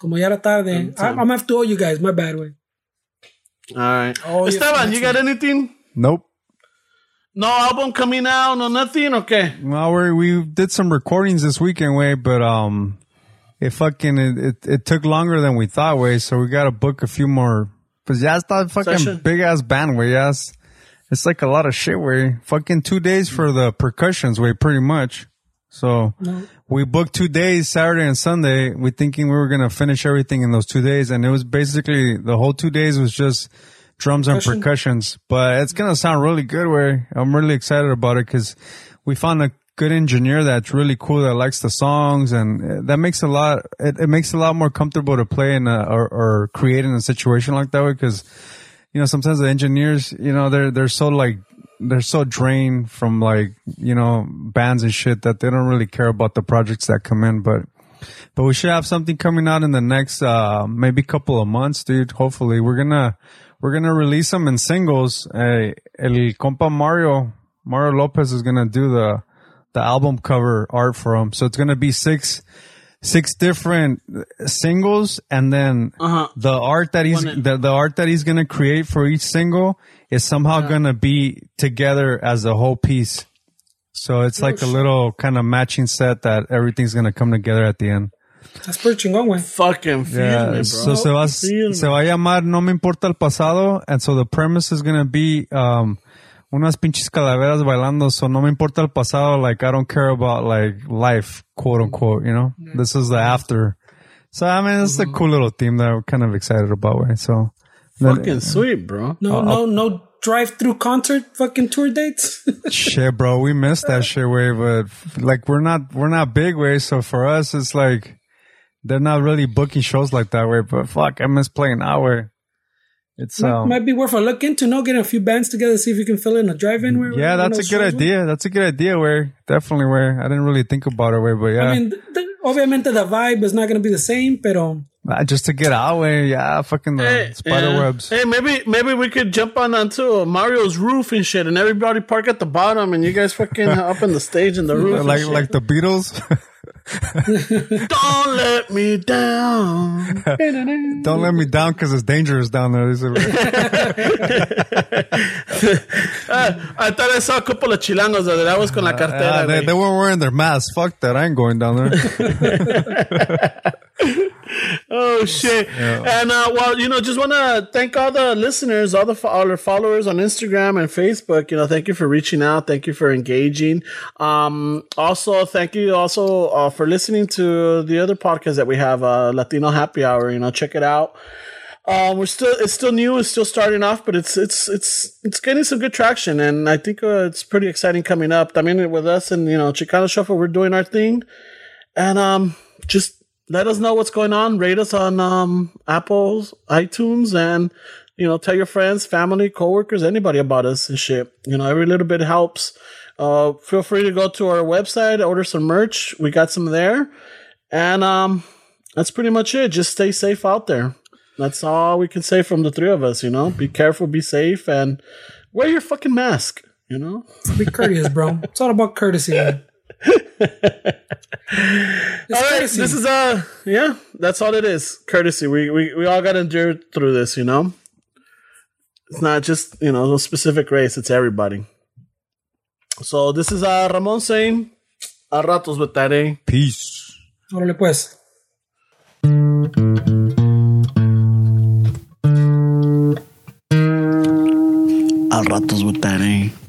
como ya era tarde, I, I'm gonna have to owe you guys. My bad, way. all right. Oh, yeah, Esteban, next you got anything? Nope. No album coming out? No nothing? Okay. Well, we we did some recordings this weekend, way, but um, it fucking it, it, it took longer than we thought, way. So we got to book a few more Pues ya está fucking Session. big ass band, way. Yes. It's like a lot of shit, way. Fucking two days for the percussions, way, pretty much. So we booked two days, Saturday and Sunday. We thinking we were gonna finish everything in those two days, and it was basically the whole two days was just drums and percussions. But it's gonna sound really good. Way I'm really excited about it because we found a good engineer that's really cool that likes the songs, and uh, that makes a lot. It, it makes a lot more comfortable to play in a, or, or create in a situation like that way because you know, sometimes the engineers, you know, they're, they're so like, they're so drained from like, you know, bands and shit that they don't really care about the projects that come in. But, but we should have something coming out in the next, uh, maybe couple of months, dude. Hopefully we're gonna, we're gonna release them in singles. Uh, el compa Mario, Mario Lopez is gonna do the, the album cover art for them. So it's gonna be six, six different singles and then Uh-huh. the art that he's One- the, the art that he's gonna create for each single is somehow gonna be together as a whole piece. So it's like a little kind of matching set that everything's gonna come together at the end. That's pretty chingón, güey. Fucking feel Yeah, me, bro. so se va, se va a llamar No Me Importa el Pasado, and so the premise is gonna be um, unas pinches calaveras bailando, so no me importa el pasado, like I don't care about like life, quote unquote, you know? This is the after. So I mean, it's a mm-hmm. cool little theme that I'm kind of excited about, right? So Fucking eh, sweet, bro. No, no, no drive-through concert fucking tour dates. shit, bro, we missed that shit way, but like we're not we're not big way, so for us it's like they're not really booking shows like that way. But fuck, I miss playing that way. It's might, um, might be worth a look into. No, getting a few bands together, see if you can fill in a drive-in. Where yeah, that's a good shows were. idea. That's a good idea. Where definitely where I didn't really think about it. Way, but yeah, I mean, th- th- obviamente the vibe is not going to be the same, pero Uh, just to get out way, yeah, fucking the Hey, spider yeah. webs. Hey, maybe maybe we could jump on onto Mario's roof and shit, and everybody park at the bottom, and you guys fucking up in the stage and the roof. like like the Beatles. don't let me down. Don't let me down because it's dangerous down there. These are- I thought I saw a couple of chilangos that I was con la cartera. Yeah, they, they weren't wearing their masks. Fuck that. I ain't going down there. Oh shit! And uh, well, you know, just want to thank all the listeners, all the fo- all our followers on Instagram and Facebook. You know, thank you for reaching out. Thank you for engaging. Um, also, thank you also uh, for listening to the other podcast that we have, uh, Latino Happy Hour. You know, check it out. Um, we're still it's still new, it's still starting off, but it's it's it's it's getting some good traction, and I think uh, it's pretty exciting coming up. I mean, with us and you know Chicano Shuffle, we're doing our thing, and um, just let us know what's going on. Rate us on um Apple's iTunes, and you know tell your friends, family, coworkers, anybody about us and shit. You know, every little bit helps. Uh, feel free to go to our website, order some merch. We got some there, and um, that's pretty much it. Just stay safe out there. That's all we can say from the three of us, you know. Be careful, be safe, and wear your fucking mask, you know? be courteous, bro. It's all about courtesy. Man. All right, this is uh yeah, that's all it is. Courtesy. We we, we all gotta endure through this, you know? It's not just, you know, a specific race, it's everybody. So this is uh Ramon saying a ratos eh? Peace. Órale, pues. Al ratos with that, eh?